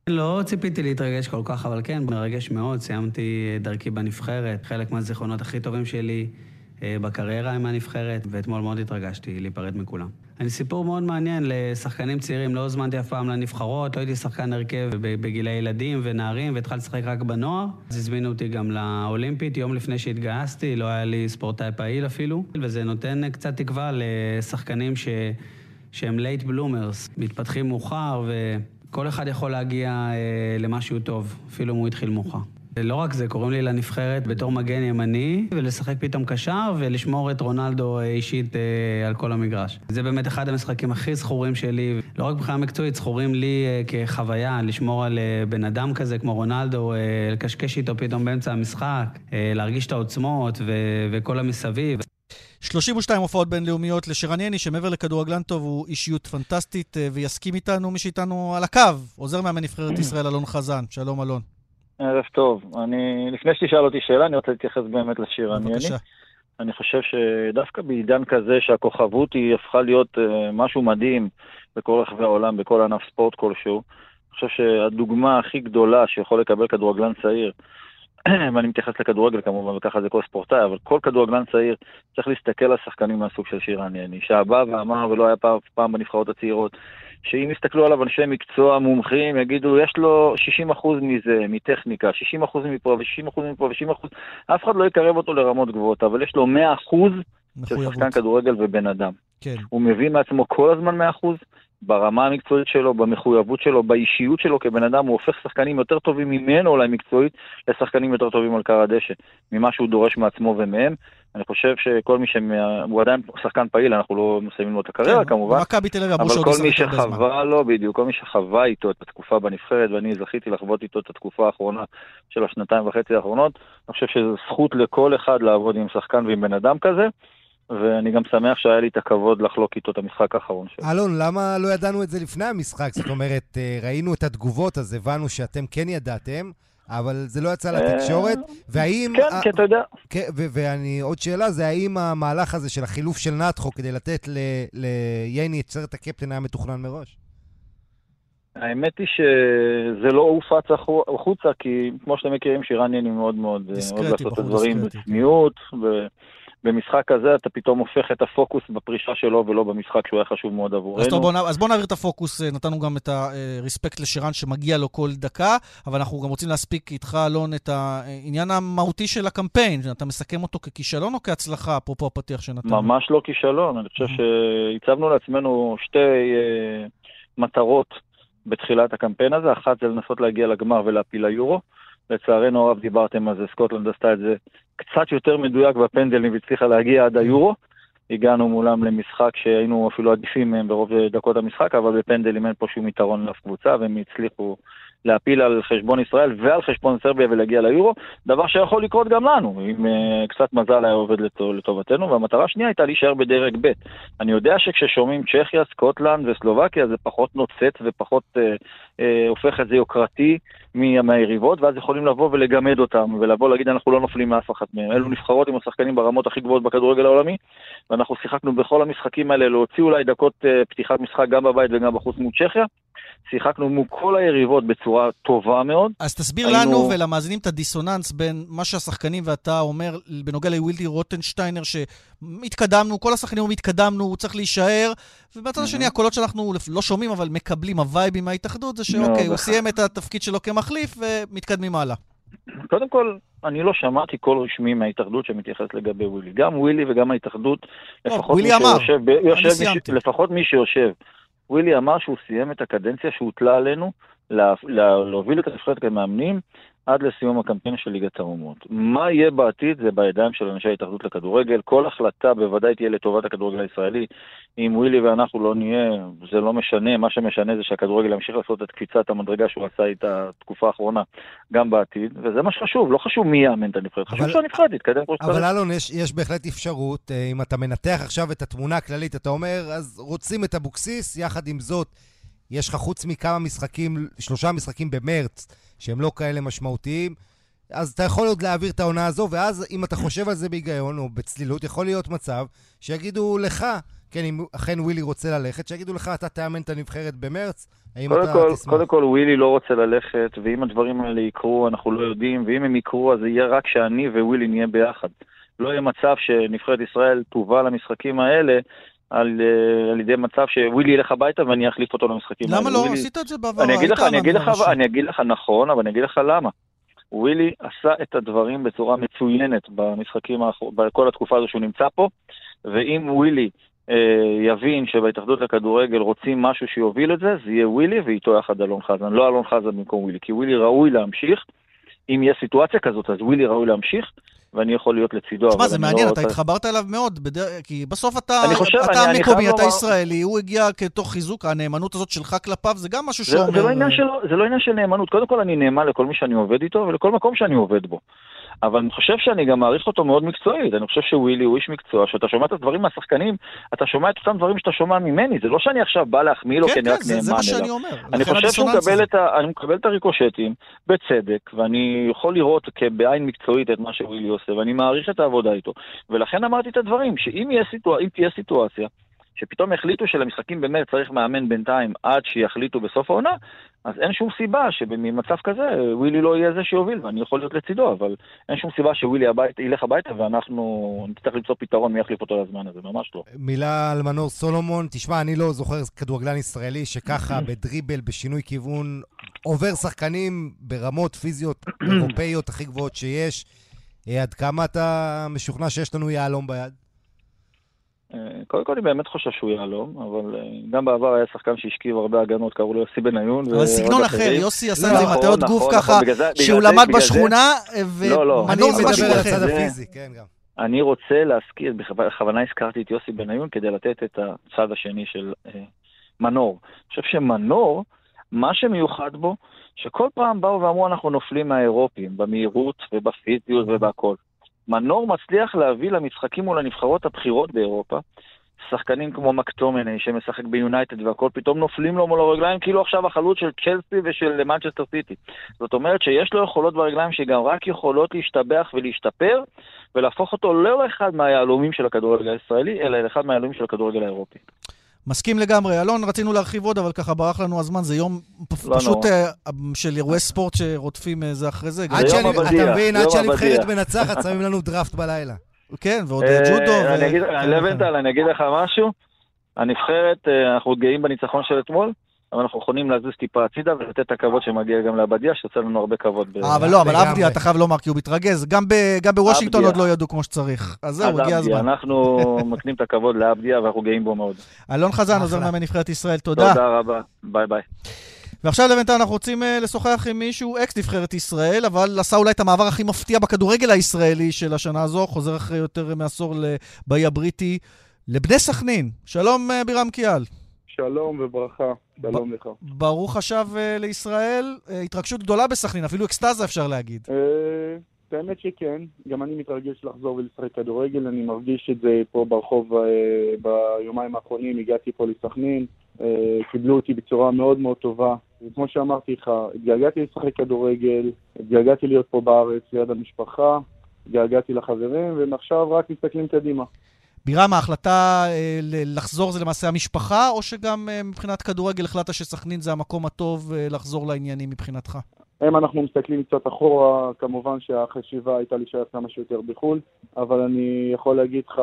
לא ציפיתי להתרגש כל כך, אבל כן, מרגש מאוד. סיימתי דרכי בנבחרת, חלק מהזיכרונות הכי טובים שלי בקריירה עם הנבחרת, ואתמול מאוד התרגשתי להיפרד מכולם. אני סיפור מאוד מעניין לשחקנים צעירים, לא הוזמנתי אף פעם לנבחרות, לא הייתי שחקן הרכב בגילי ילדים ונערים, והתחלתי לשחק רק בנוער. אז הזמינו אותי גם לאולימפית, יום לפני שהתגייסתי, לא היה לי ספורטאי פעיל אפילו, וזה נותן קצת תקווה לשחקנים ש... שהם late bloomers, מתפתחים מאוחר, וכל אחד יכול להגיע אה, למשהו טוב, אפילו אם הוא התחיל מאוחר. לא רק זה, קוראים לי לנבחרת בתור מגן ימני, ולשחק פתאום קשר, ולשמור את רונלדו אישית אה, על כל המגרש. זה באמת אחד המשחקים הכי זכורים שלי, לא רק מבחינה מקצועית, זכורים לי אה, כחוויה, לשמור על אה, בן אדם כזה כמו רונלדו, לקשקש איתו פתאום באמצע המשחק, להרגיש את העוצמות וכל המסביב. 32 הופעות בינלאומיות לשרן יני, שמעבר לכדורגלן טוב הוא אישיות פנטסטית, ויסכים איתנו מי שאיתנו על הקו, עוזר מאמן נבחרת ישראל אלון חזן. שלום אלון. ערב טוב. אני, לפני שתשאל אותי שאלה, אני רוצה להתייחס באמת לשיר ענייני. אני חושב שדווקא בעידן כזה שהכוכבות היא הפכה להיות uh, משהו מדהים בכל רחבי העולם, בכל ענף ספורט כלשהו, אני חושב שהדוגמה הכי גדולה שיכול לקבל כדורגלן צעיר, ואני מתייחס לכדורגל כמובן, וככה זה כל ספורטאי, אבל כל כדורגלן צעיר צריך להסתכל על שחקנים מהסוג של שירן יני, שבא ואמר, ולא היה פעם, פעם בנבחרות הצעירות, שאם יסתכלו עליו אנשי מקצוע מומחים, יגידו, יש לו 60% מזה, מטכניקה, 60% מפה ו-60% מפה ו-60%, אף אחד לא יקרב אותו לרמות גבוהות, אבל יש לו 100% של שחקן כדורגל ובן אדם. כן. הוא מביא מעצמו כל הזמן 100%, ברמה המקצועית שלו, במחויבות שלו, באישיות שלו כבן אדם, הוא הופך שחקנים יותר טובים ממנו אולי מקצועית, לשחקנים יותר טובים על קר הדשא, ממה שהוא דורש מעצמו ומהם. אני חושב שכל מי ש... הוא עדיין שחקן פעיל, אנחנו לא מסיימים לו את הקריירה כן, כמובן. אבל כל מי שחווה לו, בדיוק, כל מי שחווה איתו את התקופה בנבחרת, ואני זכיתי לחוות איתו את התקופה האחרונה של השנתיים וחצי האחרונות, אני חושב שזו זכות לכל אחד לעבוד עם שחקן ועם בן אדם כזה. ואני גם שמח שהיה לי את הכבוד לחלוק איתו את המשחק האחרון שלו. אלון, למה לא ידענו את זה לפני המשחק? זאת אומרת, אה, ראינו את התגובות, אז הבנו שאתם כן ידעתם, אבל זה לא יצא לתקשורת, והאם... כן, כי אתה יודע. ואני, עוד שאלה, זה האם המהלך הזה של החילוף של נתחו כדי לתת לייני את סרט הקפטן היה מתוכנן מראש? האמת היא שזה לא הופץ החוצה, כי כמו שאתם מכירים, שירן ייני מאוד מאוד... דיסקרטי, מאוד לעשות את הדברים בצניעות, במשחק כזה אתה פתאום הופך את הפוקוס בפרישה שלו ולא במשחק שהוא היה חשוב מאוד עבורנו. אז, טוב, בוא, אז בוא נעביר את הפוקוס, אה, נתנו גם את הרספקט לשירן שמגיע לו כל דקה, אבל אנחנו גם רוצים להספיק איתך, אלון, את העניין המהותי של הקמפיין. אתה מסכם אותו ככישלון או כהצלחה, אפרופו הפתיח שנתנו? ממש לא כישלון, אני חושב שהצבנו לעצמנו שתי uh, מטרות בתחילת הקמפיין הזה, אחת זה לנסות להגיע לגמר ולהפיל ליורו. לצערנו הרב דיברתם על זה, סקוטלנד עשתה את זה קצת יותר מדויק בפנדלים והצליחה להגיע עד היורו. הגענו מולם למשחק שהיינו אפילו עדיפים מהם ברוב דקות המשחק, אבל בפנדלים אין פה שום יתרון לאף קבוצה, והם הצליחו להפיל על חשבון ישראל ועל חשבון סרביה ולהגיע ליורו, דבר שיכול לקרות גם לנו, אם uh, קצת מזל היה עובד לטובתנו, והמטרה השנייה הייתה להישאר בדרג ב'. אני יודע שכששומעים צ'כיה, סקוטלנד וסלובקיה זה פחות נוצץ ופחות uh, uh, הופך את זה יוקרתי מהיריבות, ואז יכולים לבוא ולגמד אותם, ולבוא להגיד אנחנו לא נופלים מאף אחת מהם. אלו נבחרות עם השחקנים ברמות הכי גבוהות בכדורגל העולמי, ואנחנו שיחקנו בכל המשחקים האלה להוציא אולי דקות uh, פתיחת משחק גם בבית וגם בחוץ מול צ'כיה. שיחקנו מול כל היריבות בצורה טובה מאוד. אז תסביר היינו... לנו ולמאזינים את הדיסוננס בין מה שהשחקנים ואתה אומר בנוגע לווילי רוטנשטיינר, שהתקדמנו, כל השחקנים אומרים התקדמנו, הוא צריך להישאר, ובצד השני הקולות שאנחנו לא שומעים אבל מקבלים, הווייבים מההתאחדות, זה שאוקיי, הוא סיים את התפקיד שלו כמחליף ומתקדמים הלאה. קודם כל, אני לא שמעתי קול רשמי מההתאחדות שמתייחס לגבי ווילי. גם ווילי וגם ההתאחדות, לא, לפחות מי שיושב, יושב, לפחות מי שיושב ווילי אמר שהוא סיים את הקדנציה שהוטלה עלינו לה, לה, להוביל את הנבחרת כמאמנים עד לסיום הקמפיין של ליגת האומות. מה יהיה בעתיד זה בידיים של אנשי ההתאחדות לכדורגל. כל החלטה בוודאי תהיה לטובת הכדורגל הישראלי. אם ווילי ואנחנו לא נהיה, זה לא משנה, מה שמשנה זה שהכדורגל ימשיך לעשות את קפיצת המדרגה שהוא עשה איתה תקופה האחרונה גם בעתיד, וזה מה שחשוב, לא חשוב מי יאמן את הנבחרת, חשוב שהנבחרת תתקדם כמו שצריך. אבל אלון, יש, יש בהחלט אפשרות, אה, אם אתה מנתח עכשיו את התמונה הכללית, אתה אומר, אז רוצים את אבוקסיס, יחד עם זאת, יש לך חוץ מכמה משחקים, שלושה משחקים במרץ, שהם לא כאלה משמעותיים, אז אתה יכול עוד להעביר את העונה הזו, ואז אם אתה חושב על זה בהיגיון או בצלילות, יכול להיות מצב שיגידו לך, כן, אם אכן ווילי רוצה ללכת, שיגידו לך, אתה תאמן את הנבחרת במרץ, האם אתה כל, תשמח? קודם כל, ווילי לא רוצה ללכת, ואם הדברים האלה יקרו, אנחנו לא יודעים, ואם הם יקרו, אז זה יהיה רק שאני ווילי נהיה ביחד. לא יהיה מצב שנבחרת ישראל תובא למשחקים האלה על, אה, על ידי מצב שווילי ילך הביתה ואני אחליף אותו למשחקים למה לא? ווילי... עשית את זה בעבר, אני אגיד לך, אני אגיד לך, אני אגיד לך נכון, אבל אני אגיד לך למה. ווילי עשה את הדברים בצורה מצוינת במשחקים. בכל התקופה הזו שהוא נמצא פה, ואם ווילי אה, יבין שבהתאחדות לכדורגל רוצים משהו שיוביל את זה, זה יהיה ווילי ואיתו יחד אלון חזן, לא אלון חזן במקום ווילי, כי ווילי ראוי להמשיך. אם יש סיטואציה כזאת, אז ווילי ראוי להמשיך, ואני יכול להיות לצידו. תשמע, זה מעניין, לא אתה התחברת אליו מאוד, בדר... כי בסוף אתה, חושב, אתה אני, מקומי, אני אתה לומר... ישראלי, הוא הגיע כתוך חיזוק, הנאמנות הזאת שלך כלפיו, זה גם משהו שאומר... זה, לא של, זה לא עניין של נאמנות, קודם כל אני נאמן לכל מי שאני עובד איתו ולכל מקום שאני עובד בו. אבל אני חושב שאני גם מעריך אותו מאוד מקצועית. אני חושב שווילי הוא איש מקצוע, שאתה שומע את הדברים מהשחקנים, אתה שומע את אותם דברים שאתה שומע ממני. זה לא שאני עכשיו בא להחמיא לו כן, כי אני כן, רק נאמן אליו. זה מה שאני אומר. אני חושב שהוא מקבל את, ה... אני מקבל את הריקושטים, בצדק, ואני יכול לראות בעין מקצועית את מה שווילי עושה, ואני מעריך את העבודה איתו. ולכן אמרתי את הדברים, שאם סיטואצ... תהיה סיטואציה שפתאום יחליטו שלמשחקים במרץ צריך מאמן בינתיים עד שיחליטו בסוף העונה, אז אין שום סיבה שבמצב כזה ווילי לא יהיה זה שיוביל, ואני יכול להיות לצידו, אבל אין שום סיבה שווילי הבית, ילך הביתה ואנחנו נצטרך למצוא פתרון מי יחליף אותו לזמן הזה, ממש לא. מילה על מנור סולומון, תשמע, אני לא זוכר כדורגלן ישראלי שככה בדריבל, בשינוי כיוון, עובר שחקנים ברמות פיזיות אירופאיות הכי גבוהות שיש. אה, עד כמה אתה משוכנע שיש לנו יהלום ביד? אה, קודם כל אני באמת חושב שהוא יהלום, אבל אה, גם בעבר היה שחקן שהשכיב הרבה הגנות, קראו לו יוסי בניון. אבל סגנון אחר, יוסי עשה את זה עם נכון, הטעות גוף נכון, ככה, שהוא למד בשכונה. ומנור זה משהו אחר. כן. אני רוצה להזכיר, בכוונה הזכרתי את יוסי בניון כדי לתת את הצד השני של אה, מנור. אני חושב שמנור, מה שמיוחד בו, שכל פעם באו ואמרו אנחנו נופלים מהאירופים, במהירות ובפיזיות ובהכל. מנור מצליח להביא למשחקים מול הנבחרות הבכירות באירופה, שחקנים כמו מקטומני שמשחק ביונייטד והכל, פתאום נופלים לו מול הרגליים כאילו עכשיו החלוץ של צ'לסי ושל מנצ'סטר סיטי. זאת אומרת שיש לו יכולות ברגליים שגם רק יכולות להשתבח ולהשתפר, ולהפוך אותו לא לאחד מהיהלומים של הכדורגל הישראלי, אלא לאחד מהיהלומים של הכדורגל האירופי. מסכים לגמרי. אלון, רצינו להרחיב עוד, אבל ככה ברח לנו הזמן. זה יום לא פשוט uh, של אירועי ספורט שרודפים uh, זה אחרי זה. עד שאני, אתה מבין, עד שהנבחרת מנצחת, שמים לנו דראפט בלילה. כן, ועוד אה, ג'ודו. אגיד, לבנטל, אני אגיד לך משהו. הנבחרת, אנחנו גאים בניצחון של אתמול. אבל אנחנו יכולים להזיז טיפה הצידה ולתת את הכבוד שמגיע גם לעבדיה, שיוצא לנו הרבה כבוד. אה, אבל לא, אבל עבדיה, אתה חייב לומר, כי הוא מתרגז. גם בוושינגטון עוד לא ידעו כמו שצריך. אז זהו, הגיע הזמן. אנחנו מקנים את הכבוד לעבדיה ואנחנו גאים בו מאוד. אלון חזן, עוזר מאמן נבחרת ישראל, תודה. תודה רבה, ביי ביי. ועכשיו לבינתיים אנחנו רוצים אה, לשוחח עם מישהו, אקס נבחרת ישראל, אבל עשה אולי את המעבר הכי מפתיע בכדורגל הישראלי של השנה הזו, חוזר אחרי יותר מעשור מהאי הבריטי, לבני סכנין. שלום, אה, בירם כיאל. שלום וברכה, שלום לך. ברוך השב אה, לישראל. אה, התרגשות גדולה בסכנין, אפילו אקסטזה אפשר להגיד. אה, האמת שכן, גם אני מתרגש לחזור ולשחק כדורגל, אני מרגיש את זה פה ברחוב ביומיים האחרונים, הגעתי פה לסכנין, קיבלו אותי בצורה מאוד מאוד טובה, וכמו שאמרתי לך, התגעגעתי לשחק כדורגל, התגעגעתי להיות פה בארץ ליד המשפחה, התגעגעתי לחברים, ועכשיו רק מסתכלים קדימה. בירם, ההחלטה אה, לחזור זה למעשה המשפחה, או שגם אה, מבחינת כדורגל החלטת שסכנין זה המקום הטוב אה, לחזור לעניינים מבחינתך? אם אנחנו מסתכלים קצת אחורה, כמובן שהחשיבה הייתה להישאר כמה שיותר בחו"ל, אבל אני יכול להגיד לך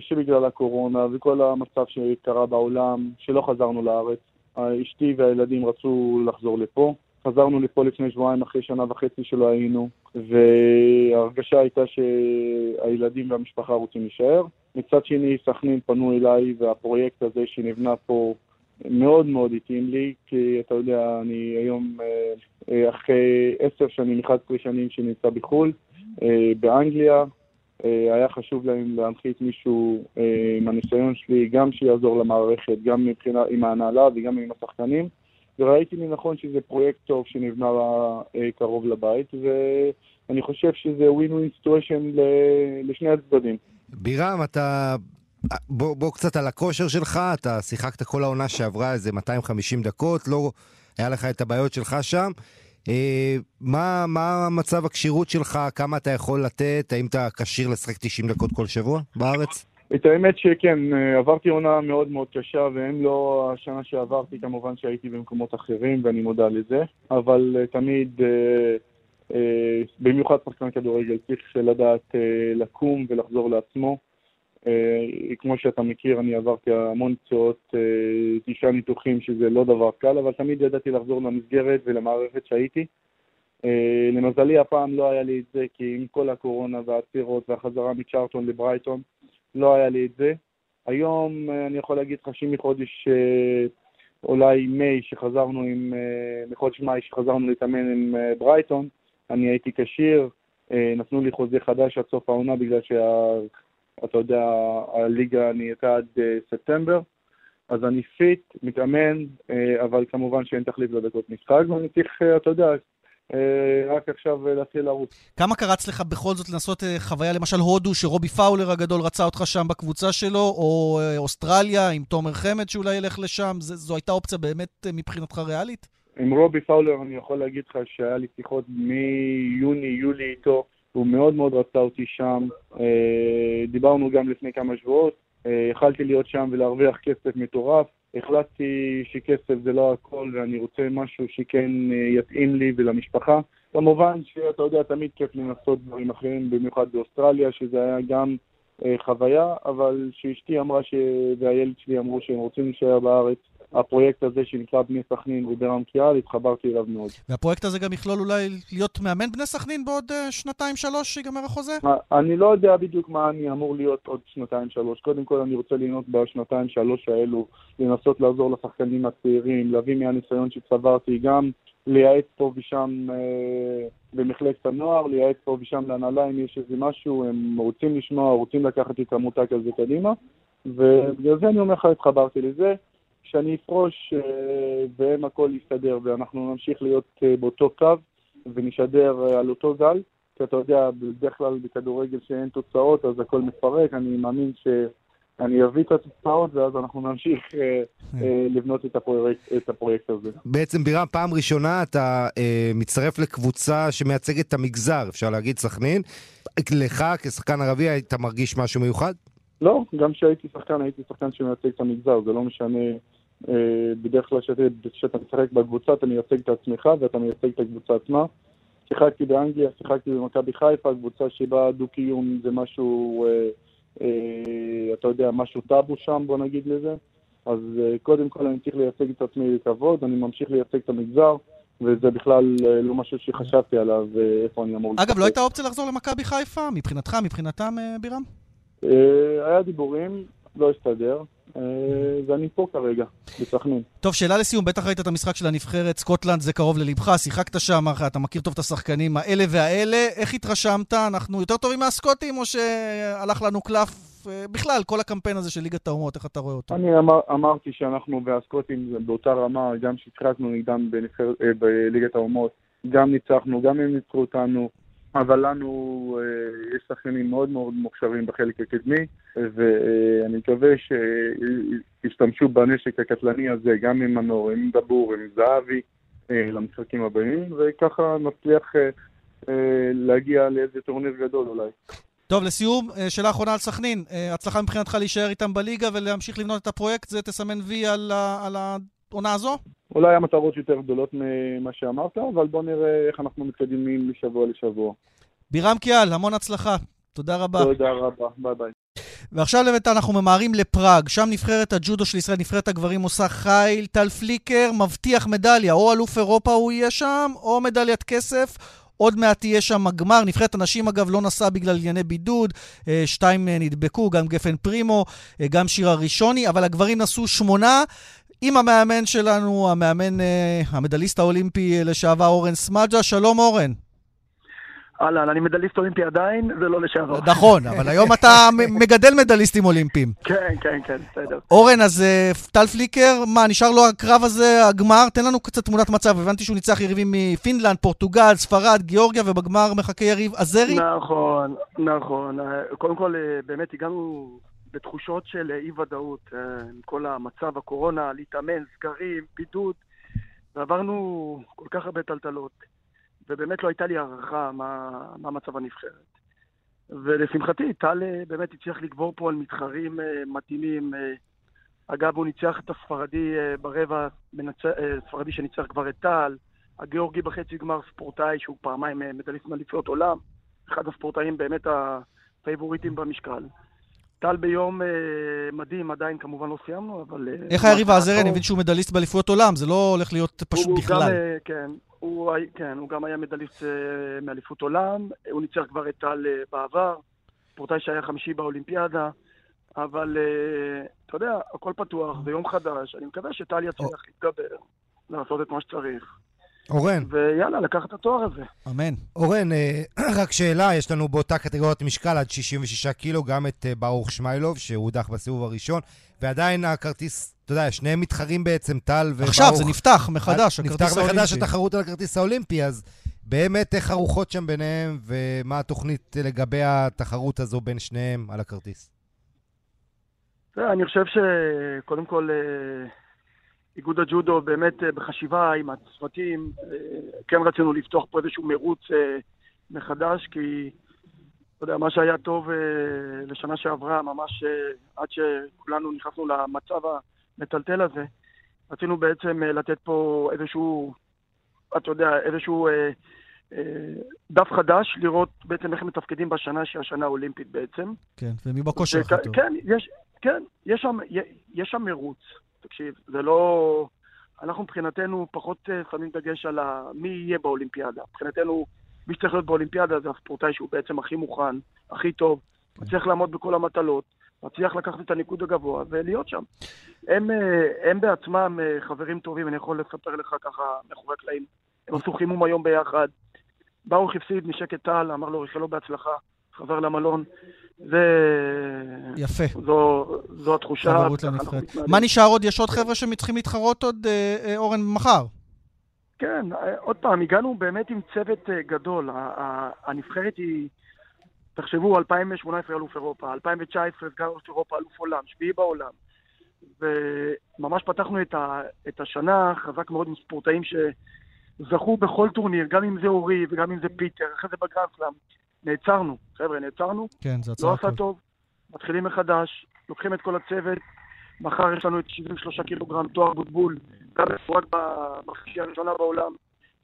שבגלל הקורונה וכל המצב שקרה בעולם, שלא חזרנו לארץ, אשתי והילדים רצו לחזור לפה. חזרנו לפה לפני שבועיים אחרי שנה וחצי שלא היינו, וההרגשה הייתה שהילדים והמשפחה רוצים להישאר. מצד שני, סכנין פנו אליי, והפרויקט הזה שנבנה פה מאוד מאוד התאים לי, כי אתה יודע, אני היום אה, אחרי עשר שנים, 11 שנים שנמצא בחו"ל, אה, באנגליה. אה, היה חשוב להם להנחית מישהו עם הניסיון שלי, גם שיעזור למערכת, גם מבחינה, עם ההנהלה וגם עם השחקנים. וראיתי לנכון שזה פרויקט טוב שנבנה אה, קרוב לבית, ואני חושב שזה win win situation לשני הצדדים. בירם, אתה... בוא, בוא קצת על הכושר שלך, אתה שיחקת כל העונה שעברה איזה 250 דקות, לא היה לך את הבעיות שלך שם. אה, מה, מה מצב הכשירות שלך, כמה אתה יכול לתת, האם אתה כשיר לשחק 90 דקות כל שבוע בארץ? את האמת שכן, אה, עברתי עונה מאוד מאוד קשה, ואם לא השנה שעברתי, כמובן שהייתי במקומות אחרים, ואני מודע לזה, אבל uh, תמיד, uh, במיוחד שחקן כדורגל, צריך לדעת לקום ולחזור לעצמו. כמו שאתה מכיר, אני עברתי המון פציעות, תשעה ניתוחים, שזה לא דבר קל, אבל תמיד ידעתי לחזור למסגרת ולמערכת שהייתי. למזלי הפעם לא היה לי את זה, כי עם כל הקורונה והעצירות והחזרה מצ'ארטון לברייטון, לא היה לי את זה. היום אה, אני יכול להגיד לך שמחודש אה, אולי מאי שחזרנו עם, אה, מחודש מאי שחזרנו להתאמן עם ברייטון, אני הייתי כשיר, נתנו לי חוזה חדש עד סוף העונה בגלל שאתה יודע, הליגה נהייתה עד ספטמבר, אז אני fit, מתאמן, אבל כמובן שאין תחליף לדקות משחק, ואני צריך, אתה יודע, רק עכשיו אה, להתחיל לרוץ. כמה קרץ לך בכל זאת לנסות אה, חוויה, למשל הודו, שרובי פאולר הגדול רצה אותך שם בקבוצה שלו, או אוסטרליה עם תומר חמד שאולי ילך לשם? זו הייתה אופציה באמת מבחינתך ריאלית? עם רובי פאולר אני יכול להגיד לך שהיה לי שיחות מיוני-יולי איתו, הוא מאוד מאוד רצה אותי שם. דיברנו גם לפני כמה שבועות, יכלתי להיות שם ולהרוויח כסף מטורף. החלטתי שכסף זה לא הכל ואני רוצה משהו שכן אה, יתאים לי ולמשפחה. כמובן שאתה יודע, תמיד כיף לנסות דברים אחרים, במיוחד באוסטרליה, שזה היה גם אה, חוויה, אבל שאשתי אמרה ש... והילד שלי אמרו שהם רוצים להישאר בארץ, הפרויקט הזה שנקרא בני סכנין וברם קיאל, התחברתי אליו מאוד. והפרויקט הזה גם יכלול אולי להיות מאמן בני סכנין בעוד uh, שנתיים-שלוש שיגמר החוזה? אני לא יודע בדיוק מה אני אמור להיות עוד שנתיים-שלוש. קודם כל אני רוצה ליהנות בשנתיים-שלוש האלו, לנסות לעזור לשחקנים הצעירים, להביא מהניסיון שצברתי, גם לייעץ פה ושם אה, במחלקת הנוער, לייעץ פה ושם להנהלה אם יש איזה משהו, הם רוצים לשמוע, רוצים לקחת את המותג הזה קדימה, ובגלל זה אני אומר לך, התחברתי לזה. שאני אפרוש אה, והם הכל יסתדר ואנחנו נמשיך להיות אה, באותו קו ונשדר אה, על אותו גל כי אתה יודע, בדרך כלל בכדורגל שאין תוצאות אז הכל מפרק, אני מאמין שאני אביא את התוצאות ואז אנחנו נמשיך לבנות את הפרויקט, את הפרויקט הזה. בעצם בירם, פעם ראשונה אתה אה, מצטרף לקבוצה שמייצגת את המגזר, אפשר להגיד סכנין. לך כשחקן ערבי היית מרגיש משהו מיוחד? לא, גם כשהייתי שחקן הייתי שחקן שמייצג את המגזר, זה לא משנה בדרך כלל כשאתה משחק בקבוצה אתה מייצג את עצמך ואתה מייצג את הקבוצה עצמה. שיחקתי באנגליה, שיחקתי במכבי חיפה, קבוצה שבה דו-קיום זה משהו, אה, אה, אתה יודע, משהו טאבו שם, בוא נגיד לזה. אז אה, קודם כל אני צריך לייצג את עצמי בכבוד, אני ממשיך לייצג את המגזר, וזה בכלל אה, לא משהו שחשבתי עליו, אה, איפה אני אמור... אגב, לא הייתה אופציה לחזור למכבי חיפה? מבחינתך, מבחינתם, בירם? היה דיבורים, לא הסתדר. אה, ואני פה כרגע, בסכנין. טוב, שאלה לסיום, בטח ראית את המשחק של הנבחרת, סקוטלנד זה קרוב ללבך, שיחקת שם, אתה מכיר טוב את השחקנים האלה והאלה, איך התרשמת? אנחנו יותר טובים מהסקוטים, או שהלך לנו קלף בכלל, כל הקמפיין הזה של ליגת האומות, איך אתה רואה אותו? אני אמר, אמרתי שאנחנו והסקוטים באותה רמה, גם שהתחרטנו נגדם בליגת האומות, גם ניצחנו, גם הם ניצחו אותנו. אבל לנו אה, יש שחקנים מאוד מאוד מוכשרים בחלק הקדמי, ואני מקווה שישתמשו בנשק הקטלני הזה, גם עם מנור, עם דבור, עם זהבי, אה, למשחקים הבאים, וככה נצליח אה, להגיע לאיזה טורניר גדול אולי. טוב, לסיום, שאלה אחרונה על סכנין. הצלחה מבחינתך להישאר איתם בליגה ולהמשיך לבנות את הפרויקט, זה תסמן וי על, על העונה הזו? אולי המטרות יותר גדולות ממה שאמרת, אבל בואו נראה איך אנחנו מתקדמים משבוע לשבוע. בירם כיאל, המון הצלחה. תודה רבה. תודה רבה, ביי ביי. ועכשיו לבית אנחנו ממהרים לפראג, שם נבחרת הג'ודו של ישראל, נבחרת הגברים עושה חיל, טל פליקר מבטיח מדליה, או אלוף אירופה הוא יהיה שם, או מדליית כסף. עוד מעט תהיה שם הגמר. נבחרת הנשים, אגב, לא נסעה בגלל ענייני בידוד. אה, שתיים אה, נדבקו, גם גפן פרימו, אה, גם שירה ראשוני, אבל הגברים נסעו שמונה. עם המאמן שלנו, המאמן, המדליסט האולימפי לשעבר אורן סמג'ה. שלום אורן. אהלן, אני מדליסט אולימפי עדיין, זה לא לשעבר. נכון, אבל היום אתה מגדל מדליסטים אולימפיים. כן, כן, כן, בסדר. אורן, אז אה, טל פליקר, מה, נשאר לו הקרב הזה, הגמר? תן לנו קצת תמונת מצב. הבנתי שהוא ניצח יריבים מפינלנד, פורטוגל, ספרד, גיאורגיה, ובגמר מחכה יריב עזרי? נכון, נכון. אה, קודם כל, אה, באמת הגענו בתחושות של אי-ודאות, עם כל המצב, הקורונה, להתאמן, סגרים, בידוד, ועברנו כל כך הרבה טלטלות. ובאמת לא הייתה לי הערכה מה, מה מצב הנבחרת. ולשמחתי, טל אה, באמת הצליח לגבור פה על מתחרים אה, מתאימים. אה, אגב, הוא ניצח את הספרדי ברבע, ספרדי שניצח כבר את טל, הגיאורגי בחצי גמר ספורטאי, שהוא פעמיים מדליסט מאליפויות עולם, אחד הספורטאים באמת הפייבוריטים במשקל. טל ביום אה, מדהים, עדיין כמובן לא סיימנו, אבל... איך היה ריבה עזרי? אני מבין שהוא מדליסט באליפויות עולם, זה לא הולך להיות פשוט הוא בכלל. גם, אה, כן, הוא, כן, הוא גם היה מדליסט אה, מאליפות עולם, הוא ניצח כבר את טל אה, בעבר, ספורטאי שהיה חמישי באולימפיאדה, אבל אה, אתה יודע, הכל פתוח, זה יום חדש, אני מקווה שטל יצליח להתגבר, לעשות את מה שצריך. אורן. ויאללה, לקח את התואר הזה. אמן. אורן, רק שאלה, יש לנו באותה קטגוריית משקל עד 66 קילו גם את ברוך שמיילוב, שהוא הודח בסיבוב הראשון, ועדיין הכרטיס אתה יודע, שניהם מתחרים בעצם, טל וברוך. עכשיו, זה נפתח מחדש, הכרטיס האולימפי. נפתח מחדש התחרות על הכרטיס האולימפי, אז באמת איך הרוחות שם ביניהם, ומה התוכנית לגבי התחרות הזו בין שניהם על הכרטיס? אני חושב שקודם כל, אה, איגוד הג'ודו באמת אה, בחשיבה עם הצוותים, אה, כן רצינו לפתוח פה איזשהו מרוץ מחדש, כי אתה יודע, מה שהיה טוב לשנה שעברה, ממש עד שכולנו נכנסנו למצב המטלטל הזה, רצינו בעצם אה, לתת פה איזשהו, אתה יודע, איזשהו אה, אה, דף חדש, לראות בעצם איך הם מתפקדים בשנה שהיא השנה האולימפית בעצם. כן, ומי בכושר הכי טוב. כן, יש, כן, יש שם, יש שם מרוץ. תקשיב, זה לא... אנחנו מבחינתנו פחות אה, שמים דגש על מי יהיה באולימפיאדה. מבחינתנו, מי שצריך להיות באולימפיאדה זה הספורטאי שהוא בעצם הכי מוכן, הכי טוב, כן. צריך לעמוד בכל המטלות. מצליח לקחת את הניקוד הגבוה ולהיות שם. הם, אה, הם בעצמם אה, חברים טובים, אני יכול לספר לך ככה מאחורי הקלעים. הם עשו חימום היום ביחד. ברוך הפסיד משקט טל, אמר לו, ריחלו בהצלחה, חזר למלון. ו... יפה. זו, זו התחושה. חברות לנבחרת. מה נשאר עוד? יש עוד חבר'ה שצריכים להתחרות עוד, אה, אורן, מחר? כן, עוד פעם, הגענו באמת עם צוות גדול. הנבחרת היא... תחשבו, 2018 אלוף אירופה, 2019 סגן אלוף אירופה, אלוף עולם, שביעי בעולם. וממש פתחנו את, ה, את השנה חזק מאוד עם ספורטאים שזכו בכל טורניר, גם אם זה אורי וגם אם זה פיטר, אחרי זה בגרנדסלאם. נעצרנו, חבר'ה, נעצרנו. כן, זה הצעה לא עשה טוב. מתחילים מחדש, לוקחים את כל הצוות. מחר יש לנו את 73 קילוגרם טוהר בוטבול, גם רק בחמישייה הראשונה בעולם.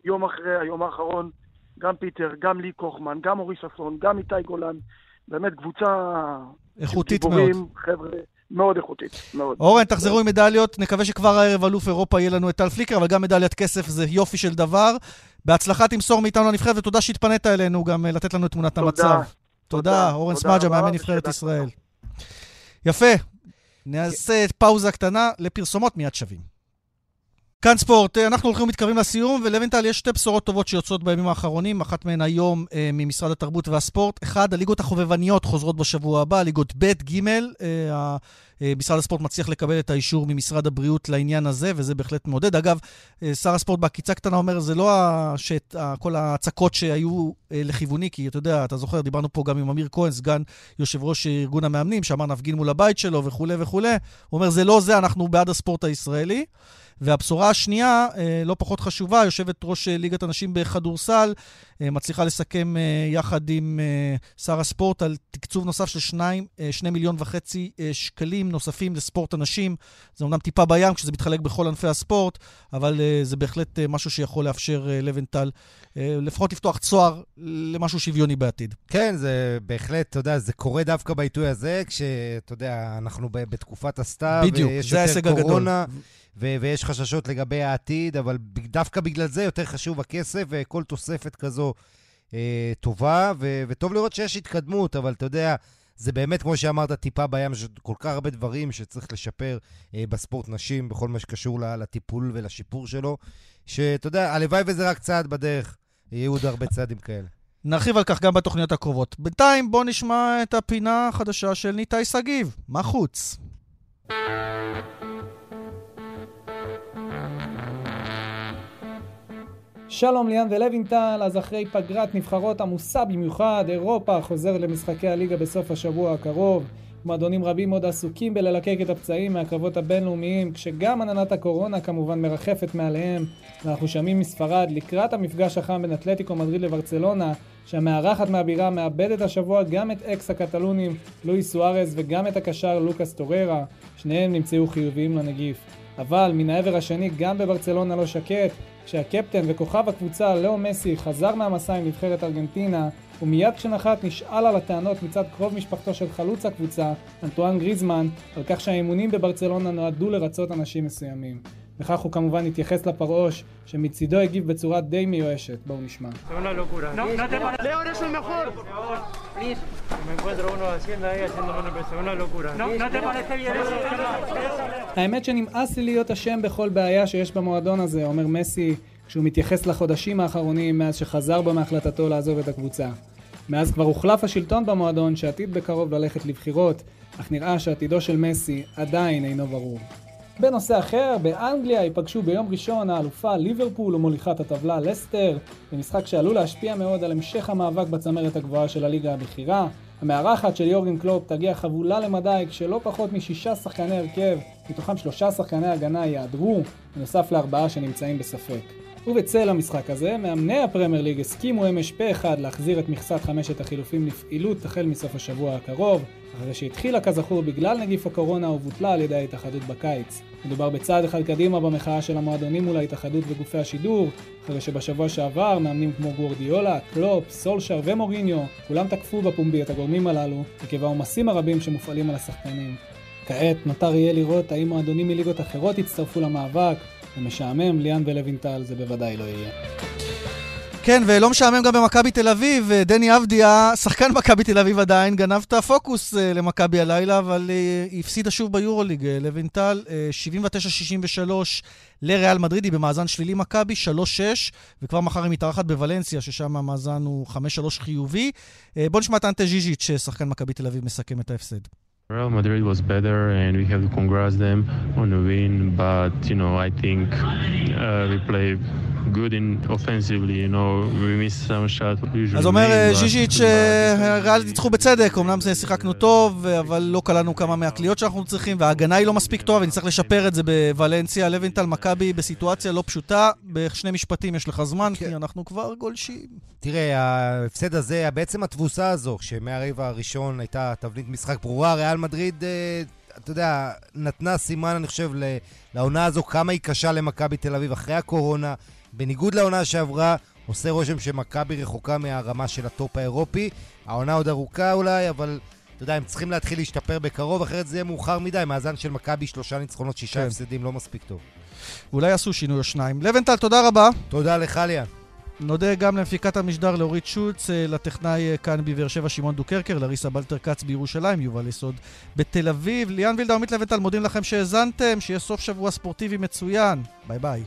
יום אחרי, היום האחרון, גם פיטר, גם לי כוכמן, גם אורי ששון, גם איתי גולן. באמת קבוצה... איכותית מאוד. חבר'ה, מאוד איכותית, מאוד. אורן, תחזרו עם מדליות. נקווה שכבר הערב אלוף אירופה יהיה לנו את טל פליקר, אבל גם מדליית כסף זה יופי של דבר. בהצלחה תמסור מאיתנו לנבחרת, ותודה שהתפנית אלינו גם אה, לתת לנו את תמונת המצב. תודה. תודה, אורן סמג'ה, מאמן נבחרת ישראל. יפה. נעשה פאוזה קטנה לפרסומות מיד שווים. כאן ספורט, אה, אנחנו הולכים ומתקרבים לסיום, ולוינטל יש שתי בשורות טובות שיוצאות בימים האחרונים, אחת מהן היום אה, ממשרד התרבות והספורט. אחד, הליגות החובבניות חוזרות בשבוע הבא, ליגות ב', ג', אה, אה, משרד הספורט מצליח לקבל את האישור ממשרד הבריאות לעניין הזה, וזה בהחלט מעודד. אגב, אה, שר הספורט בעקיצה קטנה אומר, זה לא השט, כל ההצקות שהיו אה, לכיווני, כי אתה יודע, אתה זוכר, דיברנו פה גם עם אמיר כהן, סגן יושב ראש ארגון המאמנים, שאמר נפגין מול הבית שלו וכולי וכולי. הוא אומר, זה לא זה, אנחנו בעד הספורט הישראלי. והבשורה השנייה, אה, לא פחות חשובה, יושבת ראש אה, ליגת הנשים בכדורסל, אה, מצליחה לסכם יחד עם שר הספורט על תקצוב נוסף של 2 מיליון וחצי שקלים נוספים לספורט הנשים. זה אומנם טיפה בים כשזה מתחלק בכל ענפי הספורט, אבל זה בהחלט משהו שיכול לאפשר לבנטל לפחות לפתוח צוהר למשהו שוויוני בעתיד. כן, זה בהחלט, אתה יודע, זה קורה דווקא בעיתוי הזה, כשאתה יודע, אנחנו בתקופת הסתיו, בדיוק, זה ההישג הגדול. ו- ויש חששות לגבי העתיד, אבל דווקא בגלל זה יותר חשוב הכסף, וכל תוספת כזו אה, טובה, ו- וטוב לראות שיש התקדמות, אבל אתה יודע, זה באמת, כמו שאמרת, טיפה בים, יש כל כך הרבה דברים שצריך לשפר אה, בספורט נשים, בכל מה שקשור לטיפול ולשיפור שלו, שאתה יודע, הלוואי וזה רק צעד בדרך, יהיו עוד הרבה צעדים כאלה. נרחיב על כך גם בתוכניות הקרובות. בינתיים בואו נשמע את הפינה החדשה של ניתאי שגיב, מה חוץ? שלום ליאן ולוינטל, אז אחרי פגרת נבחרות עמוסה במיוחד, אירופה חוזר למשחקי הליגה בסוף השבוע הקרוב. מועדונים רבים עוד עסוקים בללקק את הפצעים מהקרבות הבינלאומיים, כשגם עננת הקורונה כמובן מרחפת מעליהם. ואנחנו שומעים מספרד לקראת המפגש החם בין אתלטיקו מדריד לברצלונה, שהמארחת מהבירה מאבדת השבוע גם את אקס הקטלונים לואי סוארז וגם את הקשר לוקאס טוררה, שניהם נמצאו חיוביים לנגיף. אבל מן העבר השני גם בברצלונה לא שקט, כשהקפטן וכוכב הקבוצה לאו מסי חזר מהמסע עם נבחרת ארגנטינה, ומיד כשנחת נשאל על הטענות מצד קרוב משפחתו של חלוץ הקבוצה, אנטואן גריזמן, על כך שהאימונים בברצלונה נועדו לרצות אנשים מסוימים. וכך הוא כמובן התייחס לפרעוש, שמצידו הגיב בצורה די מיואשת. בואו נשמע. האמת שנמאס לי להיות אשם בכל בעיה שיש במועדון הזה, אומר מסי, כשהוא מתייחס לחודשים האחרונים מאז שחזר בו מהחלטתו לעזוב את הקבוצה. מאז כבר הוחלף השלטון במועדון שעתיד בקרוב ללכת לבחירות, אך נראה שעתידו של מסי עדיין אינו ברור. בנושא אחר, באנגליה ייפגשו ביום ראשון האלופה ליברפול ומוליכת הטבלה לסטר, במשחק שעלול להשפיע מאוד על המשך המאבק בצמרת הגבוהה של הליגה הבכירה. המארחת של יורגן קלופ תגיע חבולה למדי כשלא פחות משישה שחקני הרכב, מתוכם שלושה שחקני הגנה יעדרו, בנוסף לארבעה שנמצאים בספק. ובצל המשחק הזה, מאמני הפרמייר ליג הסכימו אמש פה אחד להחזיר את מכסת חמשת החילופים לפעילות החל מסוף השבוע הקרוב, אחרי שהתחילה כזכור בגלל נגיף הקורונה ובוטלה על ידי ההתאחדות בקיץ. מדובר בצעד אחד קדימה במחאה של המועדונים מול ההתאחדות וגופי השידור, אחרי שבשבוע שעבר מאמנים כמו גורדיולה, קלופ, סולשר ומוריניו, כולם תקפו בפומבי את הגורמים הללו, עקב העומסים הרבים שמופעלים על השחקנים. כעת נותר יהיה לראות האם מועדונים מליגות אחרות יצטרפו למאבק, ומשעמם, ליאן ולוינטל זה בוודאי לא יהיה. כן, ולא משעמם גם במכבי תל אביב. דני אבדיה, שחקן מכבי תל אביב עדיין, גנב את הפוקוס אה, למכבי הלילה, אבל היא אה, הפסידה שוב ביורוליג. אה, לוינטל, 79-63 לריאל מדרידי במאזן שלילי מכבי, 3-6, וכבר מחר היא מתארחת בוולנסיה, ששם המאזן הוא 5-3 חיובי. בואו נשמע את אנטה ז'יז'יץ', שחקן מכבי תל אביב, מסכם את ההפסד. Real Madrid was better and we have to congrats them on the win, but you know I think uh, we played good in offensively, you know, we missed some shot. אז אומר ז'יז'יץ', ריאל ניצחו בצדק, אמנם שיחקנו טוב, אבל לא קלענו כמה מהקליעות שאנחנו צריכים, וההגנה היא לא מספיק טובה, ונצטרך לשפר את זה בוולנסיה. לוינטל, מכבי בסיטואציה לא פשוטה, בשני משפטים יש לך זמן, כי אנחנו כבר גולשים. תראה, ההפסד הזה, בעצם התבוסה הזו, שמהרבע הראשון הייתה תבנית משחק ברורה, ריאל מדריד, אה, אתה יודע, נתנה סימן, אני חושב, לעונה הזו, כמה היא קשה למכבי תל אביב אחרי הקורונה. בניגוד לעונה שעברה, עושה רושם שמכבי רחוקה מהרמה של הטופ האירופי. העונה עוד ארוכה אולי, אבל אתה יודע, הם צריכים להתחיל להשתפר בקרוב, אחרת זה יהיה מאוחר מדי. מאזן של מכבי שלושה ניצחונות, שישה כן. הפסדים, לא מספיק טוב. אולי יעשו שינוי או שניים. לווינטל, תודה רבה. תודה לך, ליאן. נודה גם למפיקת המשדר לאורית שולץ, לטכנאי כאן בבאר שבע שמעון דוקרקר, לריסה בלטר כץ בירושלים, יובל יסוד בתל אביב. ליאן וילדאו, עמית לווינטל, מודים לכם שהאזנתם, שיהיה סוף שבוע ספורטיבי מצוין. ביי ביי.